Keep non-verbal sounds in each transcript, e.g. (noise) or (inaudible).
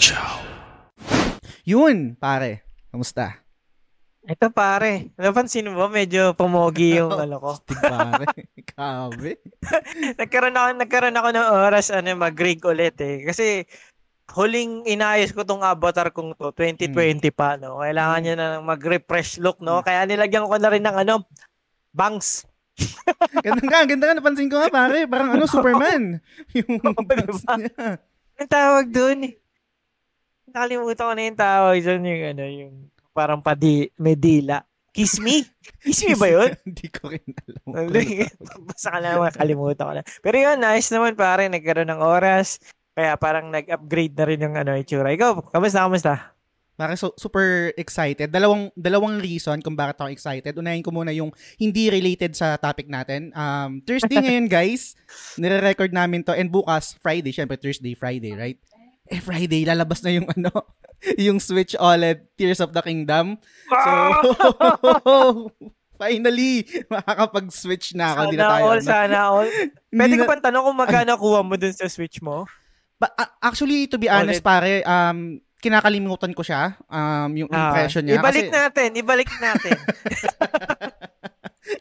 Chow. Yun, pare. Kamusta? Ito pare, napansin mo medyo pumogi yung (laughs) ano ko. Stig, pare. Kabe. (laughs) nagkaroon ako nagkaroon ako ng oras ano mag-rig ulit eh. Kasi huling inayos ko tong avatar kong to 2020 pa no. Kailangan niya na mag-refresh look no. Kaya nilagyan ko na rin ng ano bangs. (laughs) ganda nga, ganda nga. Napansin ko nga, pare. Parang ano, Superman. Yung diba? bangs niya. Ang tawag doon. Nakalimutan ko na yung tawag doon yung ano yung parang padi medila. Kiss me? Kiss me ba yun? (laughs) Hindi ko rin alam. (laughs) Basta ka lang makalimutan ko na. Pero yun, nice naman pare. Nagkaroon ng oras. Kaya parang nag-upgrade na rin yung ano, itsura. Ikaw, kamusta, kamusta? Pare, so, super excited. Dalawang dalawang reason kung bakit ako excited. Unahin ko muna yung hindi related sa topic natin. Um, Thursday (laughs) ngayon, guys. Nire-record namin to. And bukas, Friday. Siyempre, Thursday, Friday, right? Eh, Friday, lalabas na yung (laughs) ano, yung Switch OLED Tears of the Kingdom. So, (laughs) finally, makakapag-switch na ako. Na Sana tayo. all, ano. sana all. (laughs) Pwede ko pang tanong kung magkano kuha mo dun sa Switch mo? Ba- a- actually, to be honest, pare, um, kinakalimutan ko siya, um, yung Ah, impression niya. Ibalik kasi, natin, ibalik natin.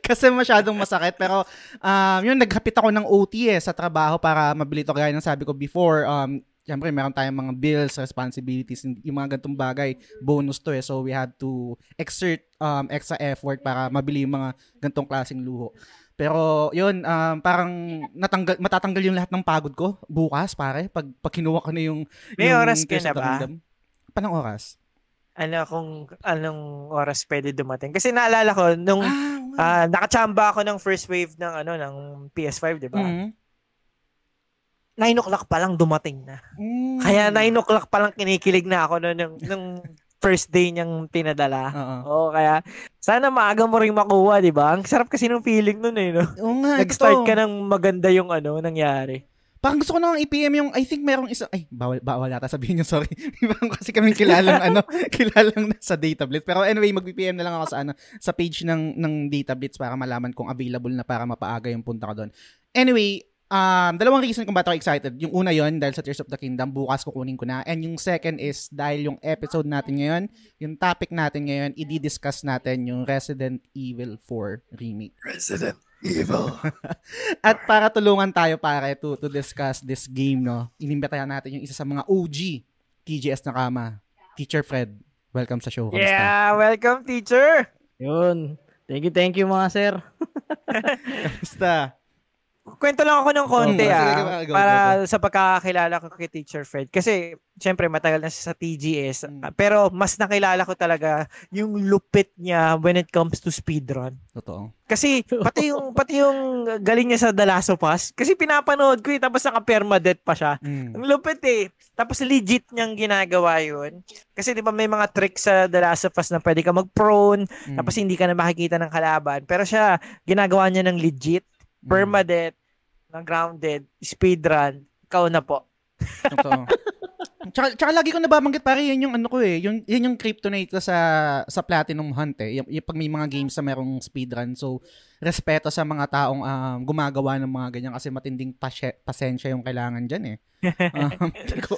kasi masyadong masakit. Pero, um, yun, naghapit ako ng OT eh, sa trabaho para mabili to. Kaya nang sabi ko before, um, Siyempre, meron tayong mga bills, responsibilities, yung mga gantong bagay, bonus to eh. So, we had to exert um, extra effort para mabili yung mga gantong klaseng luho. Pero, yun, um, parang natanggal, matatanggal yung lahat ng pagod ko bukas, pare. Pag, pag kinuha ko na yung... May yung oras ka na ba? Panang oras? ano kung anong oras pwede dumating. Kasi naalala ko, nung Ah, nga. ah, nakachamba ako ng first wave ng ano ng PS5, di ba? Mhm. 9 o'clock pa lang dumating na. Mm. Kaya 9 o'clock pa lang kinikilig na ako no, nung, nung first day niyang pinadala. Oo. Oo, kaya sana maaga mo ring makuha, di ba? Ang sarap kasi ng feeling nun eh, no? Oo nga, Nag-start ito. ka ng maganda yung ano, nangyari. Parang gusto ko nang i-PM yung, I think merong isa, ay, bawal, bawal yata sabihin yung sorry. (laughs) Parang kasi kami kilalang, ano, (laughs) kilalang sa Data Blitz. Pero anyway, mag-PM na lang ako sa, ano, sa page ng, ng Data Blitz para malaman kung available na para mapaaga yung punta ko doon. Anyway, um, dalawang reason kung bakit ako excited. Yung una yon dahil sa Tears of the Kingdom, bukas kukunin ko na. And yung second is dahil yung episode natin ngayon, yung topic natin ngayon, i-discuss natin yung Resident Evil 4 remake. Resident Evil. (laughs) At para tulungan tayo pare to, to discuss this game, no, inimbitahan natin yung isa sa mga OG TGS na kama, Teacher Fred. Welcome sa show. Kamusta? Yeah, welcome teacher! Yun. Thank you, thank you mga sir. (laughs) (laughs) Kamusta? Kwento lang ako ng konti sige, ah, go, go, para go, sa pagkakakilala ko kay Teacher Fred. Kasi, syempre, matagal na siya sa TGS. Mm. ah, Pero, mas nakilala ko talaga yung lupit niya when it comes to speedrun. Totoo. Kasi, pati yung, (laughs) pati yung galing niya sa The Last of Us. Kasi pinapanood ko eh, tapos naka-permadeath pa siya. Mm. Ang lupit eh. Tapos legit niyang ginagawa yun. Kasi di ba may mga tricks sa The Last of Us na pwede ka mag-prone, Mm. tapos hindi ka na makikita ng kalaban. Pero siya, ginagawa niya ng legit Mm. Na grounded, speedrun, ikaw na po. Totoo. (laughs) tsaka, tsaka lagi ko nababanggit pare, yan yung ano ko eh, yung, yan yung kryptonite ko sa, sa Platinum Hunt eh. Yung, yung pag may mga games na merong speedrun. So, respeto sa mga taong um, gumagawa ng mga ganyan kasi matinding pasye, pasensya yung kailangan dyan eh. Um, (laughs) (laughs) hindi ko,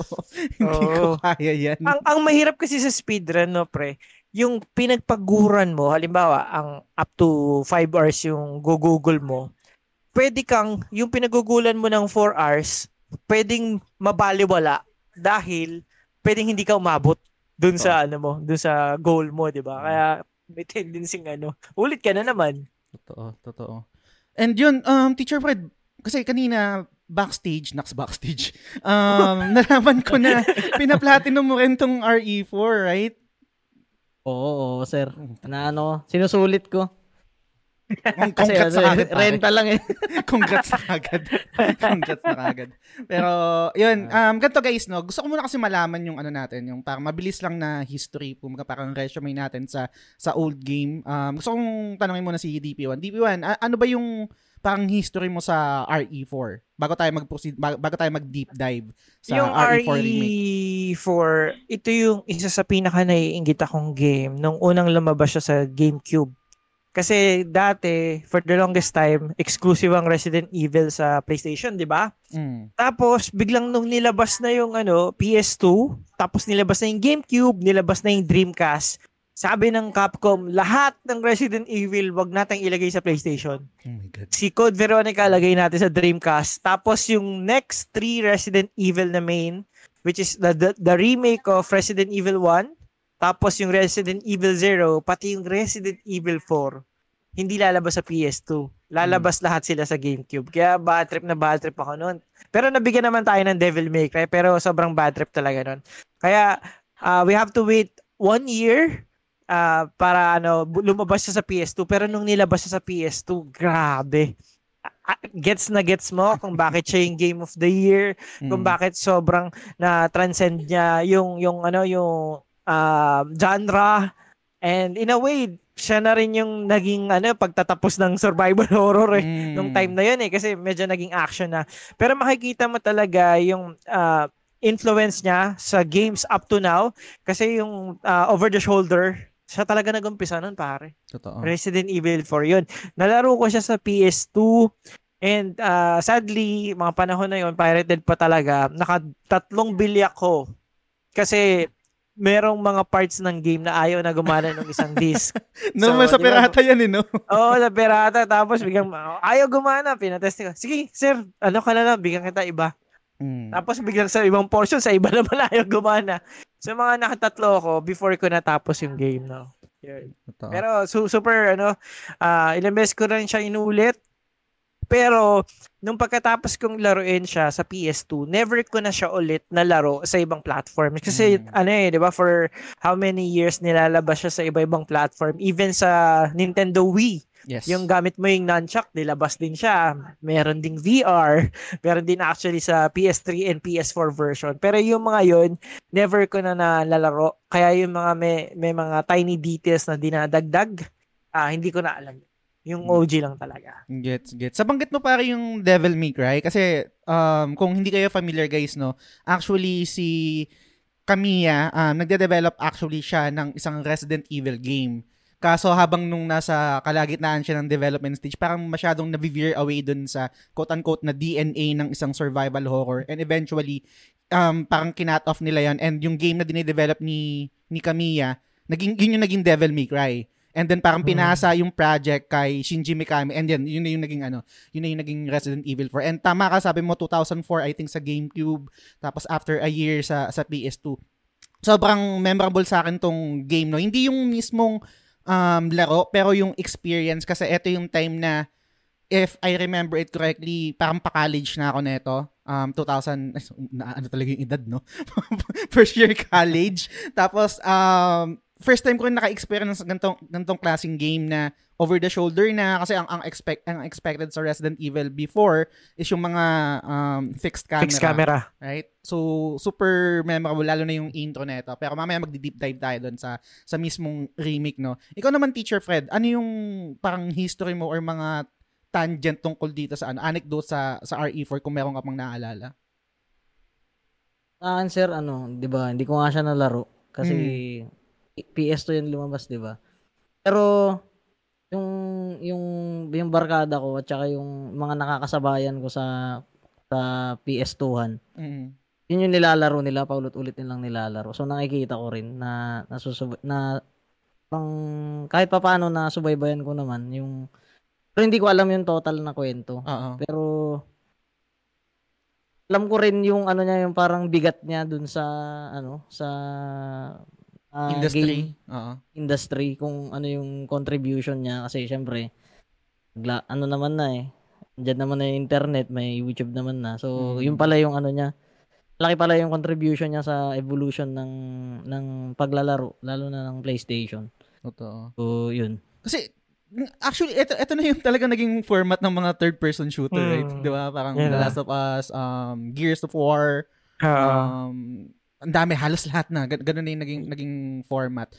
hindi ko kaya yan. ang, ang mahirap kasi sa speedrun, no, pre, yung pinagpaguran mo, halimbawa, ang up to 5 hours yung go-google mo, pwede kang, yung pinagugulan mo ng 4 hours, pwedeng mabaliwala dahil pwedeng hindi ka umabot dun sa ano mo, dun sa goal mo, 'di ba? Kaya may tendency ano, ulit ka na naman. Totoo, totoo. And yun, um, Teacher Fred, kasi kanina, backstage, next backstage, (laughs) um, (laughs) nalaman ko na pinaplatinum mo rin tong RE4, right? Oo, oo, sir. Na ano, sinusulit ko. Congrats ano, na kagad, pare. renta lang eh. (laughs) congrats na kagad. congrats na kagad. Pero, yun, um, ganito guys, no, gusto ko muna kasi malaman yung ano natin, yung parang mabilis lang na history, kumbaga parang resume natin sa sa old game. Um, gusto kong tanongin muna si DP1. DP1, a- ano ba yung parang history mo sa RE4 bago tayo mag-proceed bago, bago tayo mag-deep dive sa yung RE4 remake. RE4, ito yung isa sa pinaka naiinggit akong game nung unang lumabas siya sa GameCube. Kasi dati, for the longest time, exclusive ang Resident Evil sa PlayStation, di ba? Mm. Tapos, biglang nung nilabas na yung ano, PS2, tapos nilabas na yung GameCube, nilabas na yung Dreamcast. Sabi ng Capcom, lahat ng Resident Evil wag nating ilagay sa PlayStation. Oh my God. Si Code Veronica lagay natin sa Dreamcast. Tapos yung next three Resident Evil na main, which is the, the, the remake of Resident Evil 1, tapos yung Resident Evil 0, pati yung Resident Evil 4, hindi lalabas sa PS2. Lalabas lahat sila sa GameCube. Kaya bad trip na bad trip ako noon. Pero nabigyan naman tayo ng Devil May Cry, pero sobrang bad trip talaga noon. Kaya uh, we have to wait one year uh, para ano lumabas siya sa PS2 pero nung nilabas siya sa PS2 grabe Ah, gets na gets mo kung bakit siya yung game of the year kung Mm. bakit sobrang na transcend niya yung yung ano yung uh, genre and in a way siya na rin yung naging ano pagtatapos ng survival (laughs) horror eh Mm. nung time na yun eh kasi medyo naging action na pero makikita mo talaga yung ah, influence niya sa games up to now kasi yung ah, over the shoulder siya talaga nag-umpisa nun pare Totoo. Resident Evil 4 yun. Nalaro ko siya sa PS2 and uh, sadly, mga panahon na yun, pirated pa talaga. Nakatatlong bili ako kasi merong mga parts ng game na ayaw na gumana ng isang disc. (laughs) Normal So, sa pirata yan eh, no? (laughs) Oo, na pirata. Tapos biglang, ayaw gumana. Pinatest ko. Sige, sir, ano ka na lang, bigyan kita iba. Mm. Tapos biglang sa ibang portion, sa iba (laughs) naman ayaw gumana. So mga nakatatlo ako before ko natapos yung game, no? Yun. Pero su- super ano, ah ilang beses ko rin siya inulit. Pero nung pagkatapos kong laruin siya sa PS2, never ko na siya ulit na laro sa ibang platform. Kasi Mm. ano eh, 'di ba, for how many years nilalabas siya sa iba-ibang platform, even sa Nintendo Wii. yes. Yung gamit mo yung nunchuck, nilabas din siya. Meron ding VR, (laughs) meron din actually sa PS3 and PS4 version. Pero yung mga yun, never ko na nalalaro. Kaya yung mga may, may mga tiny details na dinadagdag, ah hindi ko na alam. Yung Hmm. OG lang talaga. Gets, gets. Sa banggit mo pare yung Devil May Cry kasi um, kung hindi kayo familiar guys, no, actually si Kamiya, um, nagde-develop actually siya ng isang Resident Evil game. Kaso habang nung nasa kalagitnaan siya ng development stage, parang masyadong na-veer away dun sa quote-unquote na DNA ng isang survival horror. And eventually, um, parang kinat off nila yon And yung game na dinidevelop ni, ni Kamiya, naging, yun yung naging Devil May Cry. And then parang Hmm. pinasa yung project kay Shinji Mikami and yan, yun na yung naging ano, yun na yung naging Resident Evil 4. And tama ka, sabi mo 2004 I think sa GameCube, tapos after a year sa sa PS2. Sobrang memorable sa akin tong game no. Hindi yung mismong um, laro pero yung experience kasi ito yung time na if I remember it correctly, parang pa-college na ako neto. Um, 2000, na, ano talaga yung edad, no? (laughs) First year college. Tapos, um, first time ko rin naka-experience ng ganitong, ganitong klaseng game na over the shoulder na kasi ang ang expect ang expected sa Resident Evil before is yung mga um, fixed camera, Fixed camera. right? So super memorable lalo na yung intro nito. Pero mamaya magdi-deep dive tayo doon sa sa mismong remake, no. Ikaw naman Teacher Fred, ano yung parang history mo or mga tangent tungkol dito sa ano, anecdote sa sa RE4 kung meron ka pang naalala? Akin, sir, ano, di ba, hindi ko nga siya nalaro. Kasi PS2 yung lumabas, di ba? Pero, yung, yung, yung barkada ko at saka yung mga nakakasabayan ko sa sa PS2han, Mm. yun yung nilalaro nila, paulit-ulit nilang nilalaro. So, nakikita ko rin na, nasusub na, pang, kahit pa paano na subaybayan ko naman, yung, pero hindi ko alam yung total na kwento. Oo. Pero alam ko rin yung ano niya yung parang bigat niya dun sa ano sa game Industry. Oo. industry kung ano yung contribution niya kasi syempre gla- ano naman na eh Diyan naman na yung internet, may YouTube naman na. So, Mm. yun pala yung ano niya. Laki pala yung contribution niya sa evolution ng ng paglalaro, lalo na ng PlayStation. Totoo. So, yun. Kasi actually ito ito na yung talaga naging format ng mga third person shooter, right? Mm. 'Di ba? Parang Yeah. The Last of Us, um Gears of War, Ah. um ang dami halos lahat na Gan- ganun na yung naging naging format.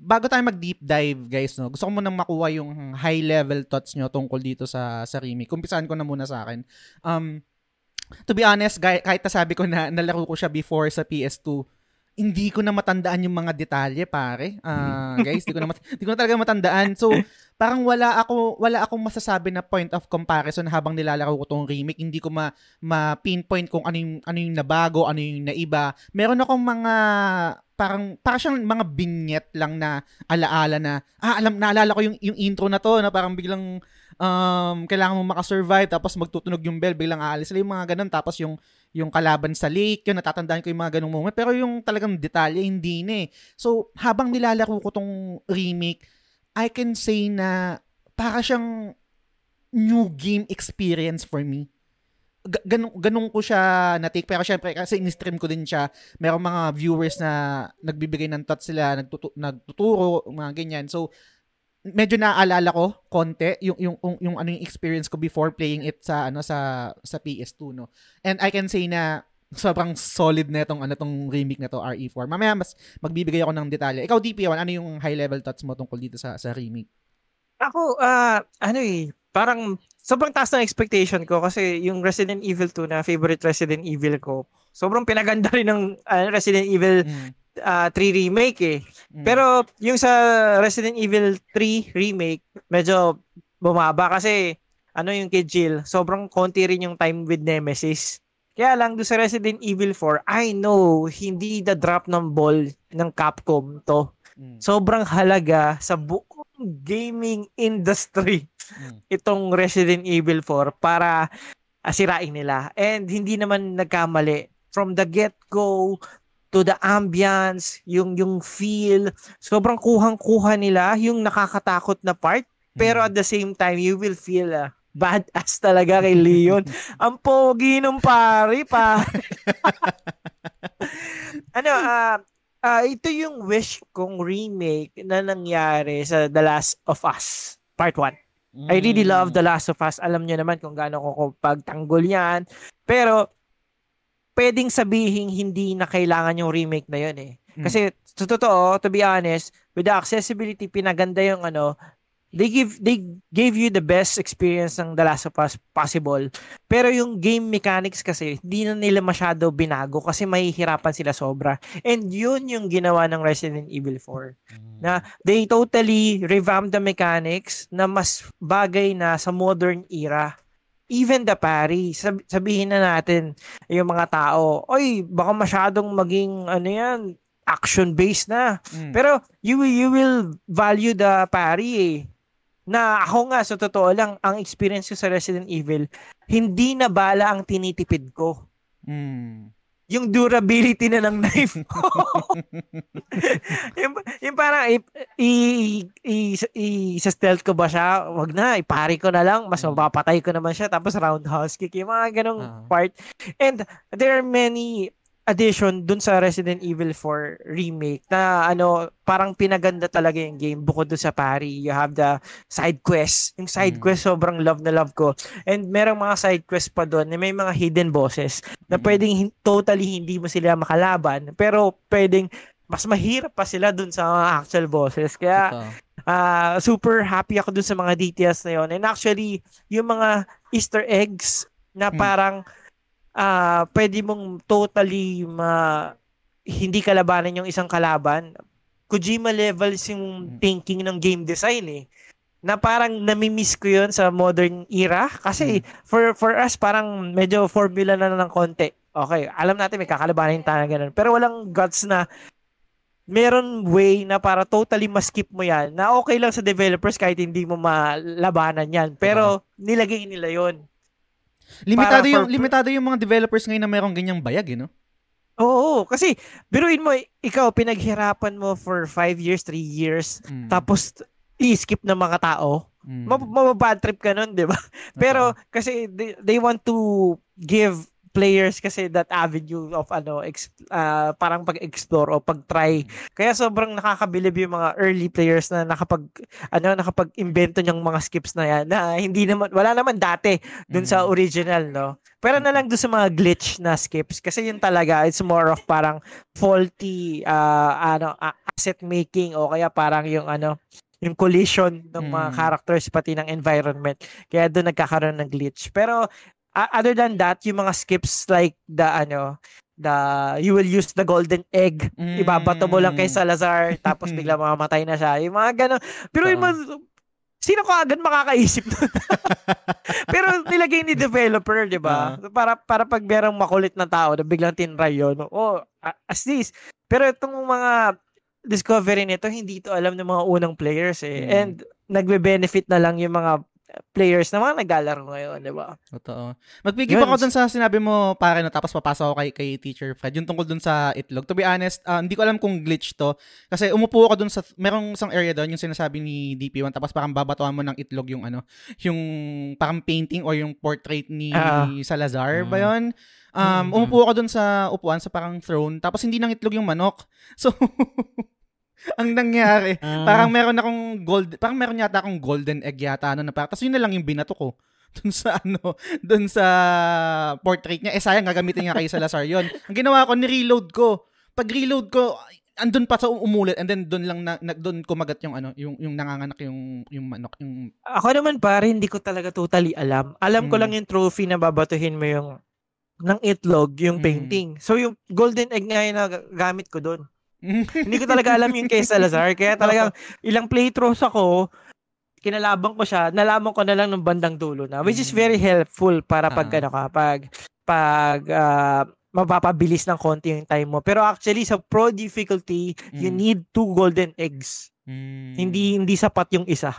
Bago tayo mag deep dive, guys, no. Gusto ko munang makuha yung high level thoughts nyo tungkol dito sa sa remake. Kumpisahan ko na muna sa akin. Um to be honest, kahit nasabi ko na nalaro ko siya before sa PS2, hindi ko na matandaan yung mga detalye, pare. Ah, guys, hindi ko na mat- hindi ko na talaga matandaan. So, parang wala ako wala akong masasabi na point of comparison habang nilalaro ko tong remake. Hindi ko ma, ma pinpoint kung ano yung ano yung nabago, ano yung naiba. Meron akong mga parang para siyang mga vignette lang na alaala na ah alam naalala ko yung yung intro na to na parang biglang um, kailangan mo makasurvive tapos magtutunog yung bell biglang aalis sila yung mga ganun tapos yung yung kalaban sa lake yun natatandaan ko yung mga ganung moment pero yung talagang detalye hindi na eh so habang nilalaro ko tong remake I can say na para siyang new game experience for me Ga- ganun, ganun ko siya na-take. Pero syempre, kasi in-stream ko din siya, merong mga viewers na nagbibigay ng thoughts sila, nagtutu- nagtuturo, mga ganyan. So, medyo naaalala ko konti yung yung yung, yung ano yung experience ko before playing it sa ano sa sa PS2 no. And I can say na sobrang solid na itong ano tong remake na to RE4. Mamaya mas magbibigay ako ng detalye. Ikaw DP1, ano yung high level thoughts mo tungkol dito sa sa remake? Ako, ah, ano eh, parang sobrang taas ng expectation ko kasi yung Resident Evil 2 na favorite Resident Evil ko, sobrang pinaganda rin ng ah, Resident Evil Mm. Ah, 3 remake eh. Mm. Pero yung sa Resident Evil 3 remake, medyo bumaba kasi ano yung kay Jill, sobrang konti rin yung time with Nemesis. Kaya lang doon sa Resident Evil 4, I know hindi the drop ng ball ng Capcom to. Mm. Sobrang halaga sa buong gaming industry Mm. (laughs) itong Resident Evil 4 para ah, sirain nila. And hindi naman nagkamali. From the get-go to the ambience, yung yung feel, sobrang kuhang-kuha nila yung nakakatakot na part. Pero at the same time, you will feel uh, badass talaga kay Leon. (laughs) Ang pogi ng pare pa. (laughs) ano, ah ah, ito yung wish kong remake na nangyari sa The Last of Us Part 1. I really Mm. love The Last of Us. Alam niyo naman kung gaano ko pagtanggol yan. Pero, pwedeng sabihin hindi na kailangan yung remake na yun eh. Mm. Kasi, sa totoo, to be honest, with the accessibility, pinaganda yung ano, they give they gave you the best experience ng The Last of Us possible. Pero yung game mechanics kasi, hindi na nila masyado binago kasi mahihirapan sila sobra. And yun yung ginawa ng Resident Evil 4 Mm. na they totally revamped the mechanics na mas bagay na sa modern era. Even the parry, sab- sabihin na natin yung mga tao, oy, baka masyadong maging ano yan, action-based na. Mm. Pero you will, you will value the parry eh. Na ako nga, sa totoo lang, ang experience ko sa Resident Evil, hindi na bala ang tinitipid ko. Mm. Yung durability na ng (laughs) knife ko. yung, yung parang i, i, i, i, stealth ko ba siya? Wag na, ipari ko na lang. Mas mapapatay ko naman siya. Tapos roundhouse kick. Yung mga ganong Ah. part. And there are many addition dun sa Resident Evil 4 remake na ano parang pinaganda talaga yung game bukod dun sa pari you have the side quest yung side Mm. quest sobrang love na love ko and merong mga side quest pa doon na may mga hidden bosses na Mm. pwedeng totally hindi mo sila makalaban pero pwedeng mas mahirap pa sila dun sa mga actual bosses kaya ah super happy ako dun sa mga details na yon and actually yung mga easter eggs na Mm. Ah pwede mong totally ma hindi kalabanan yung isang kalaban. Kojima levels yung Mm. thinking ng game design eh. Na parang nami-miss ko yun sa modern era. Kasi for for us parang medyo formula na ng konti. Okay alam natin may kakalabanin tayo ganun. Pero walang guts na meron way na para totally ma-skip mo yan. Na okay lang sa developers kahit hindi mo malabanan yan. Pero nilagay nila yon Limitado yung for- limitado yung mga developers ngayon na merong ganyang bayag, eh, no? Oo, kasi biruin mo, ikaw, pinaghirapan mo for 5 years, 3 years, Mm. tapos i-skip ng mga tao. Mm. Mab- mababad trip ka nun, di ba? (laughs) Pero kasi they, they want to give players kasi that avenue of ano ex, ah, parang pag-explore o pag-try. Kaya sobrang nakakabilib yung mga early players na nakapag ano nakapag-invento ng mga skips na yan na hindi naman wala naman dati dun sa Mm. original, no? Pero na lang dun sa mga glitch na skips kasi yun talaga it's more of parang faulty ah, ano ah, asset making o kaya parang yung ano yung collision ng mga Mm. characters pati ng environment. Kaya doon nagkakaroon ng glitch. Pero ah, other than that, yung mga skips like the ano, the you will use the golden egg Mm. ibabato mo lang kay Salazar tapos bigla (laughs) mamamatay na siya yung mga ganun pero yung Oo. mga- sino ka agad makakaisip nun? (laughs) pero nilagay ni developer di ba para para pag merong makulit na tao na biglang tinry yun oh as this pero itong mga discovery nito hindi ito alam ng mga unang players eh Mm. and nagbe-benefit na lang yung mga players na mga naglalaro ngayon di ba Totoo. Magpigip Yun. ako dun sa sinabi mo, pare, no, tapos papasok ako kay, kay Teacher Fred, yung tungkol dun sa itlog. To be honest, ah, hindi ko alam kung glitch to. Kasi umupo ako dun sa, merong isang area doon, yung sinasabi ni DP1, tapos parang babatuan mo ng itlog yung ano, yung parang painting or yung portrait ni Ah. Salazar ba Mm. yun? Um, Mm. umupo ako dun sa upuan, sa parang throne, tapos hindi nang itlog yung manok. So, (laughs) (laughs) ang nangyari, Ah, Parang meron akong gold, parang meron yata akong golden egg yata ano na parang, tapos yun na lang yung binato ko. (laughs) Dun sa ano, dun sa portrait niya. Eh sayang gagamitin niya kay Salazar yun. (laughs) Ang ginawa ko, ni-reload ko. Pag reload ko, andun pa sa umulit and then dun lang na, na dun kumagat yung ano, yung yung nanganganak yung yung manok, yung Ako naman pare, hindi ko talaga totally alam. Alam ko Mm. lang yung trophy na babatuhin mo yung ng itlog, yung Mm. painting. So yung golden egg nga yung nagamit ko doon. (laughs) hindi ko talaga alam yung kay Salazar. Kaya talagang (laughs) ilang playthroughs ako, kinalaban ko siya, nalaman ko na lang ng bandang dulo na. Which is Mm. very helpful para pag Ah. ano ka, pag, pag ah, mapapabilis ng konti yung time mo. Pero actually, sa pro difficulty, you Mm. need two golden eggs. Mm. Hindi hindi sapat yung isa.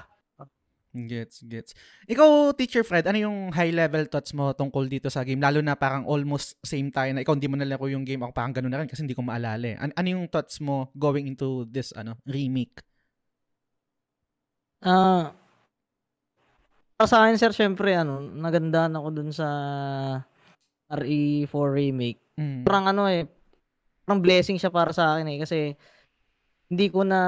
Gets, gets. Ikaw, Teacher Fred, ano yung high-level thoughts mo tungkol dito sa game? Lalo na parang almost same tayo na ikaw hindi mo nalaro yung game. Ako parang ganun na rin kasi hindi ko maalala eh. An- ano yung thoughts mo going into this ano remake? Ah, para sa akin, sir, syempre, ano, nagandahan ako dun sa RE4 remake. Mm. Parang ano eh, parang blessing siya para sa akin eh. Kasi, hindi ko na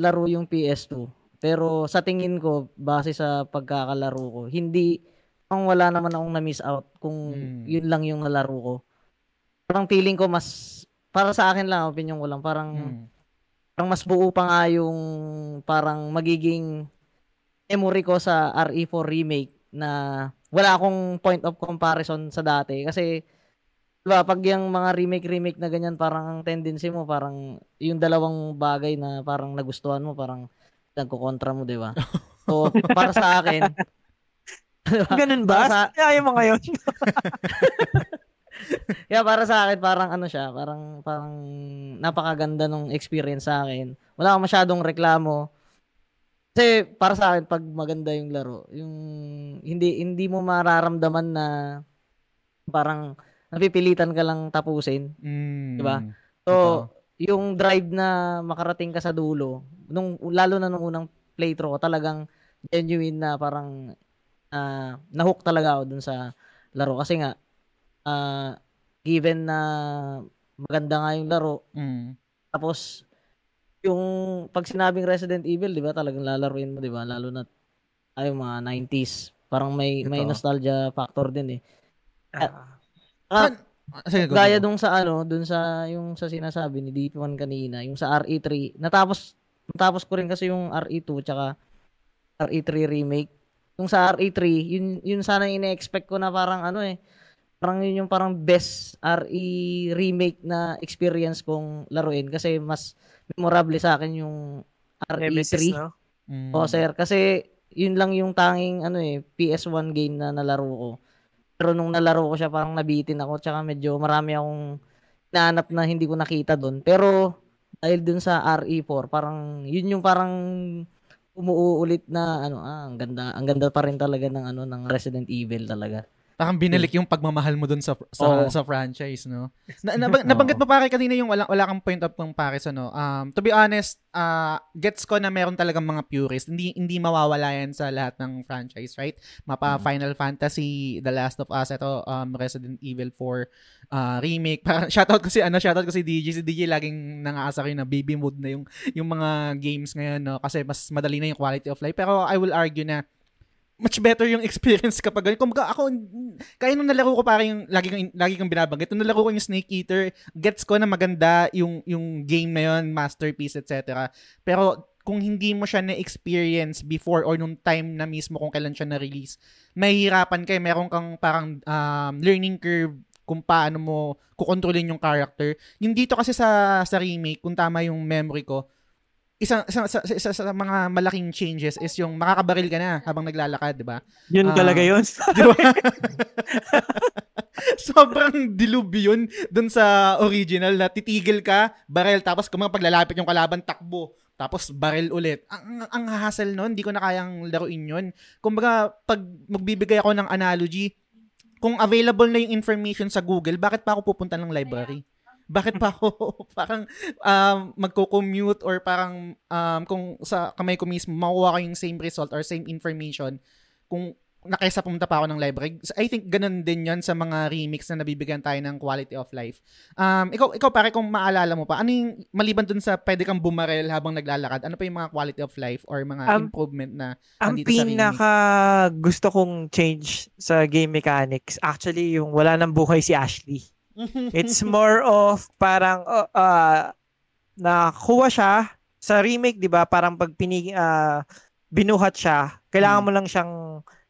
laro yung PS2. Pero sa tingin ko, base sa pagkakalaro ko, hindi, parang wala naman akong na-miss out kung Mm. yun lang yung nalaro ko. Parang feeling ko mas, para sa akin lang, opinion ko lang, parang, Mm. parang mas buo pa nga yung parang magiging memory ko sa RE4 remake na wala akong point of comparison sa dati kasi 'di ba pag yung mga remake remake na ganyan parang ang tendency mo parang yung dalawang bagay na parang nagustuhan mo parang nagko-kontra mo 'di ba so para sa akin (laughs) Ganun ba? Para sa- Ayaw mo ngayon. (laughs) Yeah, para sa akin parang ano siya, parang parang napakaganda nung experience sa akin. Wala akong masyadong reklamo. Kasi para sa akin pag maganda yung laro, yung hindi hindi mo mararamdaman na parang napipilitan ka lang tapusin. Mm. Diba? So, Totoo. yung drive na makarating ka sa dulo, nung lalo na nung unang playthrough ko, talagang genuine na parang ah nahook talaga ako dun sa laro kasi nga ah given na maganda nga yung laro Mm. tapos yung pag sinabing Resident Evil, 'di ba, talagang lalaruin mo, 'di ba? Lalo na ay mga 90s. Parang may may Totoo. nostalgia factor din eh. Ah. Ah, Ah, sige, Gaya go. dung sa ano, dun sa yung sa sinasabi ni DP1 kanina, yung sa RE3. Natapos natapos ko rin kasi yung RE2 tsaka RE3 remake. Yung sa RE3, yun yun sana yung ine-expect ko na parang ano eh. Parang yun yung parang best RE remake na experience kong laruin kasi mas memorable sa akin yung Nemesis, RE3. no? Mm. Oo, sir. Kasi yun lang yung tanging ano eh, PS1 game na nalaro ko. Pero nung nalaro ko siya, parang nabitin ako. Tsaka medyo marami akong naanap na hindi ko nakita doon. Pero dahil dun sa RE4, parang yun yung parang umuulit na ano, ah, ang ganda, ang ganda pa rin talaga ng ano ng Resident Evil talaga. Parang binalik yung pagmamahal mo dun sa sa, Oo. sa franchise, no? Na, nabang, (laughs) nabanggit mo pare kanina yung wala, wala kang point of comparison, no? Um, to be honest, uh, gets ko na meron talagang mga purists. Hindi hindi mawawala yan sa lahat ng franchise, right? Mapa Final Fantasy, The Last of Us, ito um, Resident Evil 4 uh, remake. Parang (laughs) shoutout ko si ano, shoutout ko si DJ. Si DJ laging nangaasa kayo na baby mood na yung yung mga games ngayon, no? Kasi mas madali na yung quality of life. Pero I will argue na much better yung experience kapag ganun. Kung ako, kaya nung nalaro ko parang lagi kong, lagi kong binabanggit, nung nalaro ko yung Snake Eater, gets ko na maganda yung, yung game na yun, masterpiece, etc. Pero kung hindi mo siya na-experience before or nung time na mismo kung kailan siya na-release, mahihirapan kayo. Meron kang parang um, learning curve kung paano mo kukontrolin yung character. Yung dito kasi sa sa remake, kung tama yung memory ko, isa sa, sa, sa, isa sa mga malaking changes is yung makakabaril ka na habang naglalakad, di ba? Yun Ah. talaga yun. Di ba? (laughs) Sobrang dilub yun dun sa original na titigil ka, barel, tapos kung mga paglalapit yung kalaban, takbo. Tapos barel ulit. Ang, ang, ang hassle nun, hindi ko na kayang laruin yun. Kumbaga, pag magbibigay ako ng analogy, kung available na yung information sa Google, bakit pa ako pupunta ng library? Bakit pa ako (laughs) parang um, magko-commute or parang um, kung sa kamay ko mismo makuha ko yung same result or same information kung nakaysa pumunta pa ako ng library. So, I think ganun din yon sa mga remix na nabibigyan tayo ng quality of life. Um, ikaw, ikaw pare, kung maalala mo pa, ano yung, maliban dun sa pwede kang bumarel habang naglalakad, ano pa yung mga quality of life or mga Um, improvement na Ang nandito sa remake? pinaka gusto kong change sa game mechanics, actually yung wala nang buhay si Ashley. It's more of parang uh, uh, nakuha siya sa remake, 'di ba? Parang pag pinig ah, binuhat siya, kailangan Mm. mo lang siyang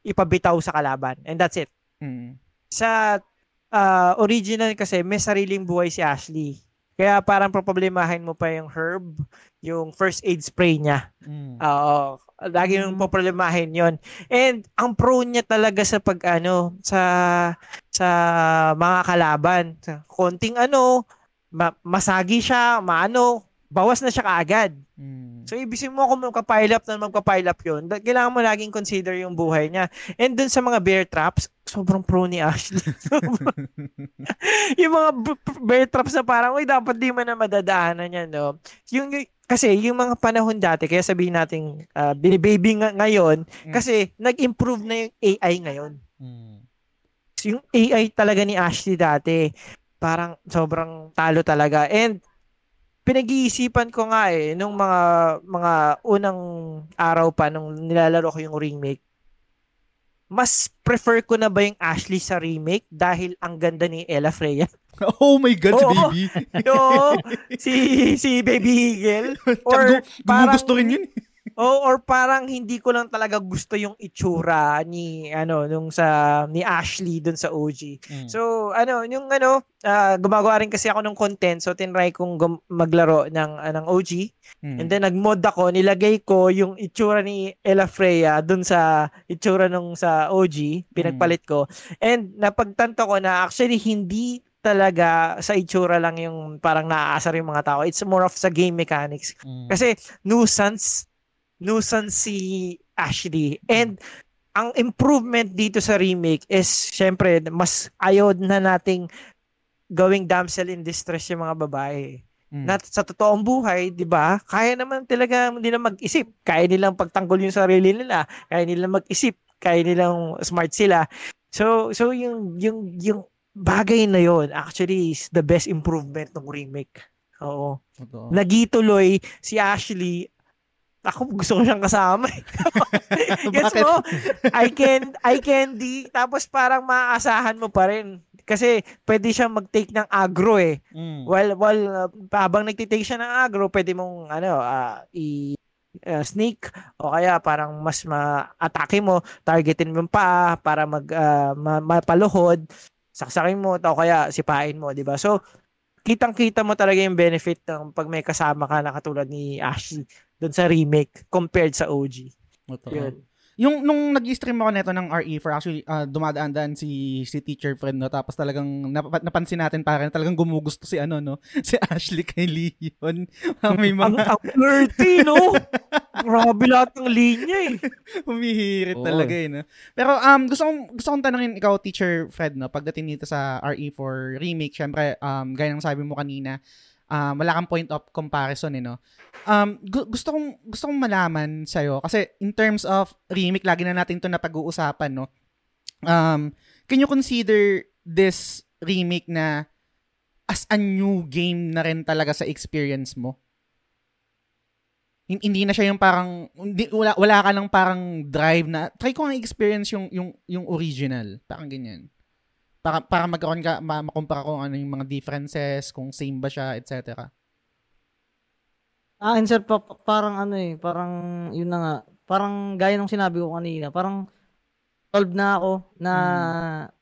ipabitaw sa kalaban and that's it. Mm. Sa ah, original kasi may sariling buhay si Ashley. Kaya parang problemahin mo pa yung herb, yung first aid spray niya. Mm. Oo. Lagi yung Mm. poproblemahin yon. And ang pro niya talaga sa pag ano, sa sa mga kalaban. Konting ano, ma- masagi siya, maano, bawas na siya kaagad. Mm. So, ibisin mo kung magka-pile up na magka-pile up yun, kailangan mo laging consider yung buhay niya. And dun sa mga bear traps, sobrang pro ni Ashley. (laughs) (laughs) yung mga bear traps na parang, uy, dapat di mo na madadaanan yan, no? Yung, y- kasi yung mga panahon dati, kaya sabihin natin, uh, binibaby nga ngayon, Mm. kasi nag-improve na yung AI ngayon. Mm. So, yung AI talaga ni Ashley dati, parang sobrang talo talaga. And pinag-iisipan ko nga eh, nung mga mga unang araw pa nung nilalaro ko yung remake, mas prefer ko na ba yung Ashley sa remake dahil ang ganda ni Ella Freya. (laughs) Oh my God, si Oo. baby. (laughs) Yo, si si Baby Eagle (laughs) or Or, parang- gusto rin yun. Oh, or parang hindi ko lang talaga gusto yung itsura ni ano nung sa ni Ashley dun sa OG. Mm. So, ano, yung ano, ah, gumagawa rin kasi ako ng content. So, tinry kong gum- maglaro ng, ah, ng OG. Mm. And then, nag-mod ako. Nilagay ko yung itsura ni Ella Freya dun sa itsura nung sa OG. Pinagpalit ko. And napagtanto ko na actually hindi talaga sa itsura lang yung parang naaasar yung mga tao. It's more of sa game mechanics. Mm. Kasi nuisance, nuisance si Ashley. And ang improvement dito sa remake is syempre mas ayaw na nating gawing damsel in distress yung mga babae. Mm. Na sa totoong buhay, 'di ba? Kaya naman talaga nila mag-isip. Kaya nilang pagtanggol yung sarili nila. Kaya nilang mag-isip. Kaya nilang smart sila. So so yung yung yung bagay na yon actually is the best improvement ng remake. Oo. Totoo. Nagituloy si Ashley ako gusto ko siyang kasama. eh. (laughs) Gets mo? I can I candy tapos parang maaasahan mo pa rin. Kasi pwede siyang mag-take ng agro eh. Mm. While while uh, habang nagti-take siya ng agro, pwede mong ano ah, i uh, snake o kaya parang mas ma-atake mo, targetin mo paa para mag ah, ma- mapaluhod, saksakin mo o kaya sipain mo, 'di ba? So kitang-kita mo talaga yung benefit ng pag may kasama ka na katulad ni Ashley doon sa remake compared sa OG. Yun. Yung nung nag-stream ako neto ng RE4 actually uh, dumadaan-daan si si teacher friend no tapos talagang nap- napansin natin parang talagang gumugusto si ano no (laughs) si Ashley kay Leon. Ah, May Ang, mga ang flirty, no? (laughs) Grabe lahat ng linya eh. humihirit Oo. talaga eh no. Pero um gusto kong gusto kong tanungin ikaw teacher Fred no pagdating dito sa RE4 remake syempre um gaya ng sabi mo kanina um, wala kang point of comparison eh no. Um gu- gusto kong gusto kong malaman sa kasi in terms of remake lagi na natin 'to napag-uusapan no. Um can you consider this remake na as a new game na rin talaga sa experience mo? Hin- Hindi na siya yung parang hindi, wala wala ka ng parang drive na try ko nga experience yung yung yung original, parang ganyan. Para para magkaroon ka ma- makumpara kung ano yung mga differences, kung same ba siya, etc. Ah, and sir, pa- pa- parang ano eh, parang yun na nga, parang gaya ng sinabi ko kanina, parang solved na ako na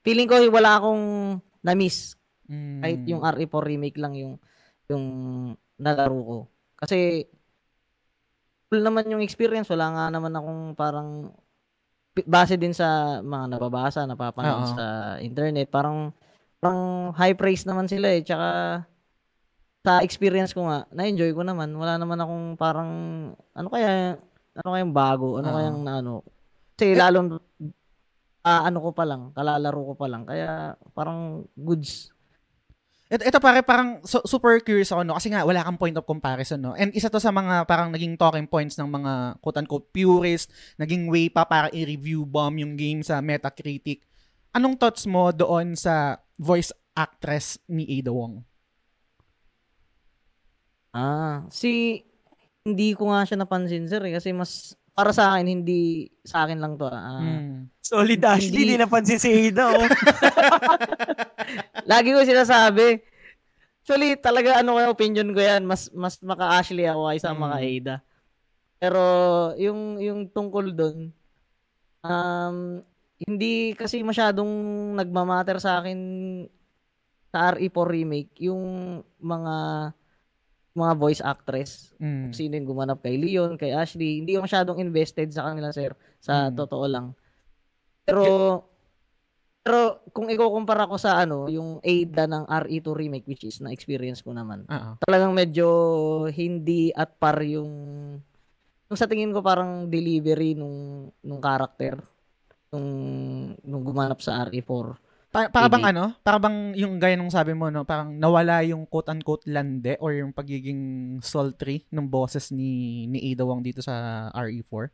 feeling ko wala akong na-miss. Mm. Kahit yung RE4 remake lang yung yung nalaro ko. Kasi full naman yung experience. Wala nga naman akong parang base din sa mga nababasa, napapanood Oo. sa internet. Parang parang high praise naman sila eh. Tsaka sa experience ko nga, na-enjoy ko naman. Wala naman akong parang ano kaya ano kayang bago, ano Oo. kayang ano. Kasi lalong ah, ano ko pa lang, kalalaro ko pa lang. Kaya parang goods. Ito, ito pare, parang su- super curious ako, no? Kasi nga, wala kang point of comparison, no? And isa to sa mga parang naging talking points ng mga quote-unquote purist, naging way pa para i-review bomb yung game sa Metacritic. Anong thoughts mo doon sa voice actress ni Ada Wong? Ah, si hindi ko nga siya napansin sir eh, kasi mas para sa akin hindi sa akin lang to. ah. Hmm. Solid Ashley, Hindi- di napansin si Ada. Oh. (laughs) Lagi ko sinasabi. Actually, talaga ano kaya opinion ko yan, mas mas maka-Ashley ako kaysa Mm. maka-Ada. Pero yung yung tungkol doon um hindi kasi masyadong nagmamatter sa akin sa RE4 remake yung mga mga voice actress kung sino yung gumanap kay Leon, kay Ashley. Hindi ako masyadong invested sa kanila, sir. Sa Mm. totoo lang. Pero, pero kung ikukumpara ko sa ano, yung Ada ng RE2 remake, which is na-experience ko naman, Oo. talagang medyo hindi at par yung, yung sa tingin ko parang delivery nung, nung character nung, nung gumanap sa RE4. Pa- para bang Maybe. ano? Para bang yung gaya nung sabi mo, no? Parang nawala yung quote-unquote lande or yung pagiging sultry ng boses ni, ni Ada Wong dito sa E RE4?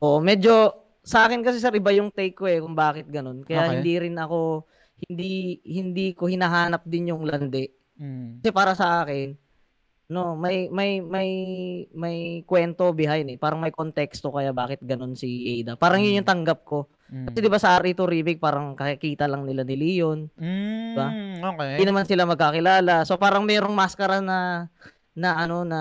Oo, medyo sa akin kasi sir iba yung take ko eh kung bakit ganun. Kaya Okay. hindi rin ako hindi hindi ko hinahanap din yung lande. Hmm. Kasi para sa akin no, may may may may kwento behind eh. Parang may konteksto kaya bakit ganun si Ada. Parang yun yung tanggap ko. Hmm. Kasi 'di ba sa RE2 remake parang kakita lang nila ni Leon. Mm, Diba? okay. Hindi naman sila magkakilala. So parang mayroong maskara na na ano na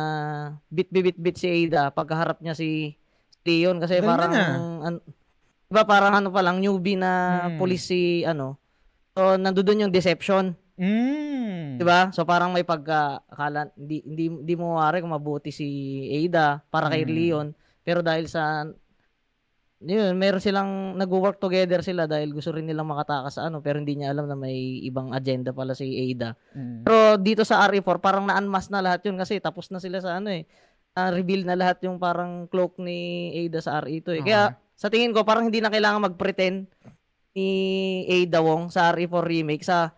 bit bit bit si Ada pagkaharap niya si Leon kasi Ganda parang na. an- 'di ba parang ano pa lang newbie na Mm. police si ano. So nandoon yung deception, Mm. 'di ba? So parang may pagka akala hindi hindi hindi mo mawari kung mabuti si Ada para kay Mm. Leon pero dahil sa yun, meron silang nag-work together sila dahil gusto rin nilang makatakas sa ano pero hindi niya alam na may ibang agenda pala si Ada. Mm. Pero dito sa RE4, parang na-unmask na lahat yun kasi tapos na sila sa ano eh. Na-reveal na lahat yung parang cloak ni Ada sa RE2 eh. Kaya sa tingin ko, parang hindi na kailangan mag-pretend ni Ada Wong sa RE4 remake sa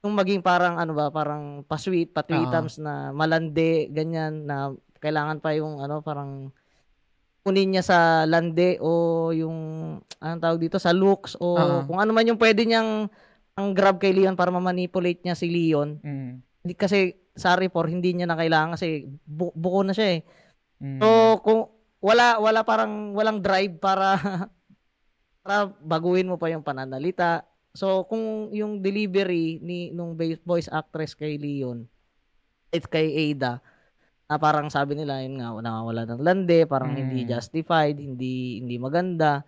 yung maging parang ano ba, parang pa-sweet, pa-tweetums na malande, ganyan, na kailangan pa yung ano, parang kunin niya sa lande o yung anong tawag dito sa looks o Oo. kung ano man yung pwede niyang ang grab kay Leon para ma-manipulate niya si Leon Mm. hindi kasi sa report hindi niya na kailangan kasi bu- buko na siya eh. Mm. So kung wala wala parang walang drive para (laughs) para baguhin mo pa yung pananalita. So kung yung delivery ni nung voice actress kay Leon at kay Ada na parang sabi nila yun nga nakawala ng lande, parang Mm. hindi justified, hindi hindi maganda.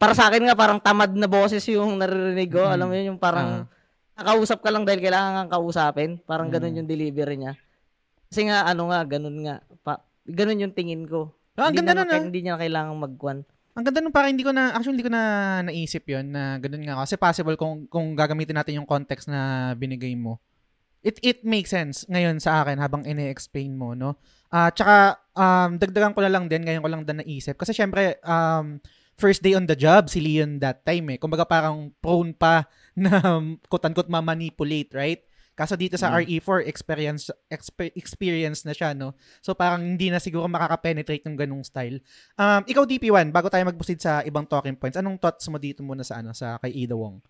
Para sa akin nga parang tamad na boses yung naririnig ko. Mm. Alam mo yun yung parang Ah. nakausap ka lang dahil kailangan kang kausapin. Parang ganun Mm. yung delivery niya. Kasi nga, ano nga, ganun nga. Pa, ganun yung tingin ko. Ah, ang hindi, ganda na, nun, ah. hindi niya kailangan magkwan. Ang ganda nung parang hindi ko na, actually hindi ko na naisip yon na ganun nga. Kasi possible kung, kung gagamitin natin yung context na binigay mo. It it makes sense ngayon sa akin habang ine-explain mo, no? Ah, tsaka, um, dagdagan ko na lang din, ngayon ko lang din naisip. Kasi syempre, um, first day on the job, si Leon that time eh. Kumbaga parang prone pa (laughs) na quote-unquote ma-manipulate, right? Kaso dito sa Mm. RE4, experience, expe- experience na siya, no? So parang hindi na siguro makaka-penetrate ng ganung style. Um, ikaw DP1, bago tayo mag-proceed sa ibang talking points, anong thoughts mo dito muna sa ano sa kay Ida Wong?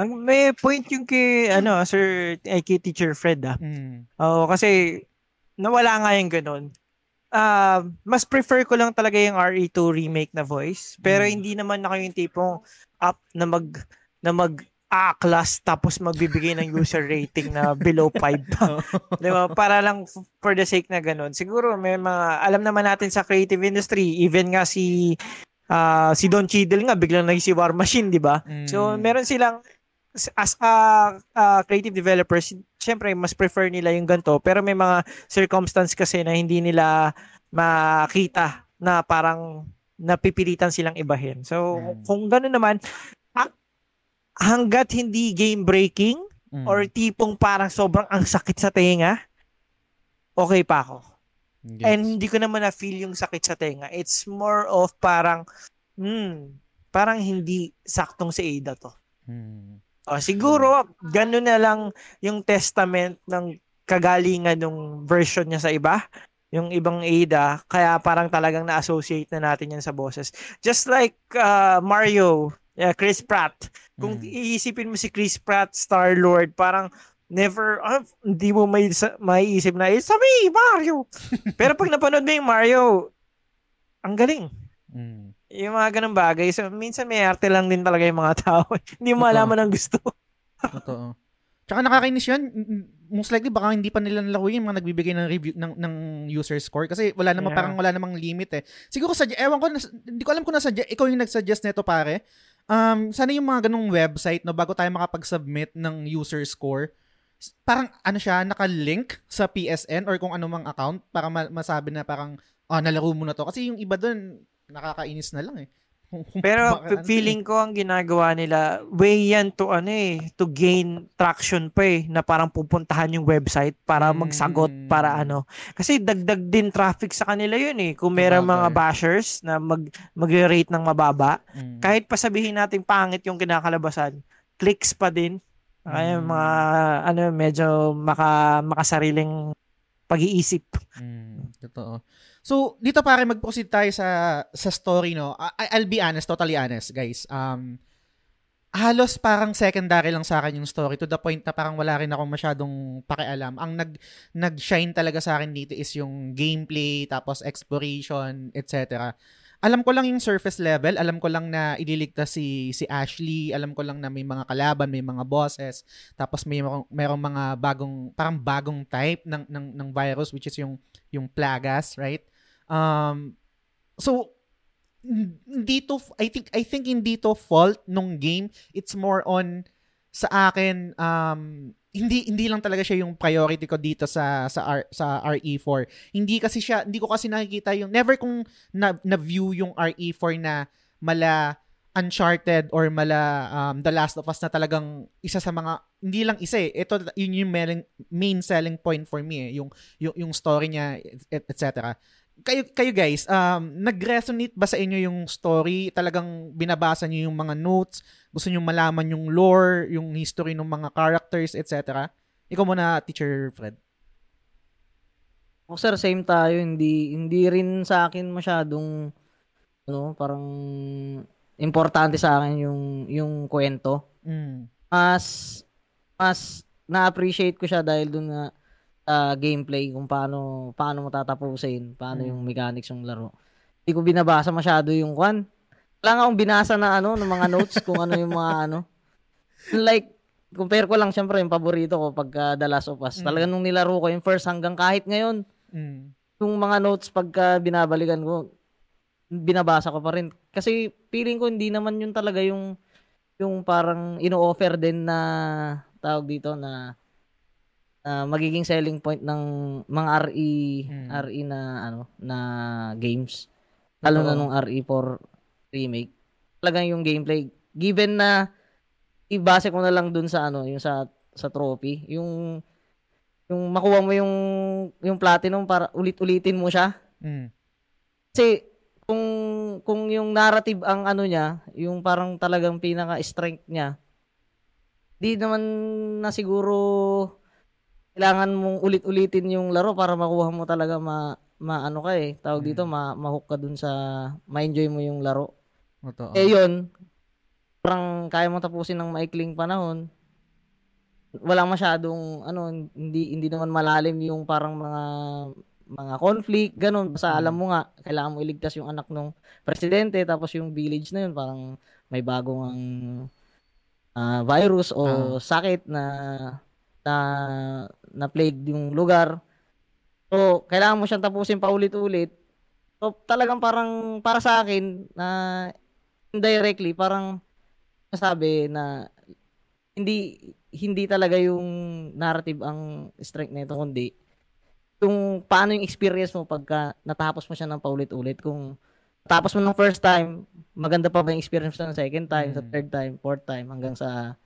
Ang may point yung kay ano, Sir ay kay Teacher Fred ah. Mm. Oo, kasi nawala nga yung ganun. Ah, mas prefer ko lang talaga yung RE2 remake na voice. Pero Mm. hindi naman ako yung tipong up na mag na mag A-class tapos magbibigay ng user rating na (laughs) below 5 pa. Di ba? Para lang for the sake na ganun. Siguro may mga, alam naman natin sa creative industry, even nga si ah, si Don Cheadle nga biglang naging si War Machine, di ba? Mm. So, meron silang as a uh, creative developers, syempre mas prefer nila yung ganto pero may mga circumstance kasi na hindi nila makita na parang napipilitan silang ibahin. So, mm. kung gano'n naman, hanggat hindi game breaking mm. or tipong parang sobrang ang sakit sa tenga, okay pa ako. Yes. And hindi ko naman na-feel yung sakit sa tenga. It's more of parang, hmm, parang hindi saktong si Ada to. Hmm. O, siguro, gano'n na lang yung testament ng kagalingan ng version niya sa iba yung ibang Ada, kaya parang talagang na-associate na natin yan sa boses. Just like uh, Mario, yeah, Chris Pratt. Kung mm. iisipin mo si Chris Pratt, Star-Lord, parang never, uh, hindi mo may, maiisip na, it's me, Mario. (laughs) Pero pag napanood mo yung Mario, ang galing. Mm. Yung mga ganang bagay. So, minsan may arte lang din talaga yung mga (laughs) tao. hindi mo malaman ang gusto. Totoo. Tsaka nakakainis yun. Most likely, baka hindi pa nila nalaro yung mga nagbibigay ng review ng, ng user score. Kasi wala namang, yeah. parang wala namang limit eh. Siguro sa, ewan ko, nas, hindi ko alam kung nasa, ikaw yung nag-suggest nito pare. Um, sana yung mga ganong website, no, bago tayo makapag-submit ng user score, parang ano siya, naka-link sa PSN or kung ano mang account para ma- masabi na parang, ah, nalaro mo na to. Kasi yung iba doon, nakakainis na lang eh. Pero Baka, feeling ko ang ginagawa nila, way yan to ano eh, to gain traction pa eh, na parang pupuntahan yung website para magsagot, mm. para ano. Kasi dagdag din traffic sa kanila yun eh. Kung meron mga bashers na mag, mag-rate ng mababa, mm. kahit pa sabihin natin pangit yung kinakalabasan, clicks pa din. Ay, mm. mga ano medyo maka makasariling pag-iisip. Mm, totoo. So, dito pare mag-proceed tayo sa sa story no. I, I'll be honest, totally honest, guys. Um halos parang secondary lang sa akin yung story to the point na parang wala rin akong masyadong pakialam. Ang nag nag-shine talaga sa akin dito is yung gameplay, tapos exploration, etc. Alam ko lang yung surface level, alam ko lang na ililigtas si si Ashley, alam ko lang na may mga kalaban, may mga bosses, tapos may merong mga bagong parang bagong type ng ng ng virus which is yung yung plagas, right? Um, so hindi to I think I think hindi to fault nung game. It's more on sa akin um hindi hindi lang talaga siya yung priority ko dito sa sa R, sa RE4. Hindi kasi siya hindi ko kasi nakikita yung never kong na, na view yung RE4 na mala Uncharted or mala um, The Last of Us na talagang isa sa mga hindi lang isa eh. Ito yun yung main, selling point for me eh, yung yung, yung story niya etc kayo, kayo guys, um, nag-resonate ba sa inyo yung story? Talagang binabasa niyo yung mga notes? Gusto niyo malaman yung lore, yung history ng mga characters, etc.? Ikaw muna, Teacher Fred. Oh, sir, same tayo. Hindi, hindi rin sa akin masyadong, ano, parang importante sa akin yung, yung kwento. Mm. Mas, mas na-appreciate ko siya dahil dun na uh, gameplay kung paano paano mo tatapusin, paano mm. yung mechanics ng laro. Hindi ko binabasa masyado yung kwan. Wala nga akong binasa na ano, ng mga notes kung ano yung mga ano. Like, compare ko lang syempre yung paborito ko pagka The Last of Us. Mm. Talaga nung nilaro ko yung first hanggang kahit ngayon. Mm. Yung mga notes pagka binabalikan ko, binabasa ko pa rin. Kasi feeling ko hindi naman yun talaga yung yung parang ino-offer din na tawag dito na uh, magiging selling point ng mga RE hmm. RE na ano na games lalo na nung RE4 remake talagang yung gameplay given na ibase ko na lang dun sa ano yung sa sa trophy yung yung makuha mo yung yung platinum para ulit-ulitin mo siya mm. kasi kung kung yung narrative ang ano niya yung parang talagang pinaka strength niya di naman na siguro kailangan mong ulit-ulitin yung laro para makuha mo talaga ma maano ka eh. Tawag dito, mm. ma ma-hook ka dun sa ma-enjoy mo yung laro. Totoo. Eh yun, parang kaya mo tapusin ng maikling panahon. Wala masyadong ano, hindi hindi naman malalim yung parang mga mga conflict, ganun. Basta mm. alam mo nga, kailangan mo iligtas yung anak ng presidente, tapos yung village na yun, parang may bagong ang uh, virus o uh. sakit na na na plague yung lugar. So, kailangan mo siyang tapusin paulit-ulit. So, talagang parang para sa akin na indirectly parang sabi na hindi hindi talaga yung narrative ang strength nito kundi yung paano yung experience mo pagka natapos mo siya ng paulit-ulit kung tapos mo ng first time maganda pa ba yung experience mo sa second time, sa Mm. third time, fourth time hanggang sa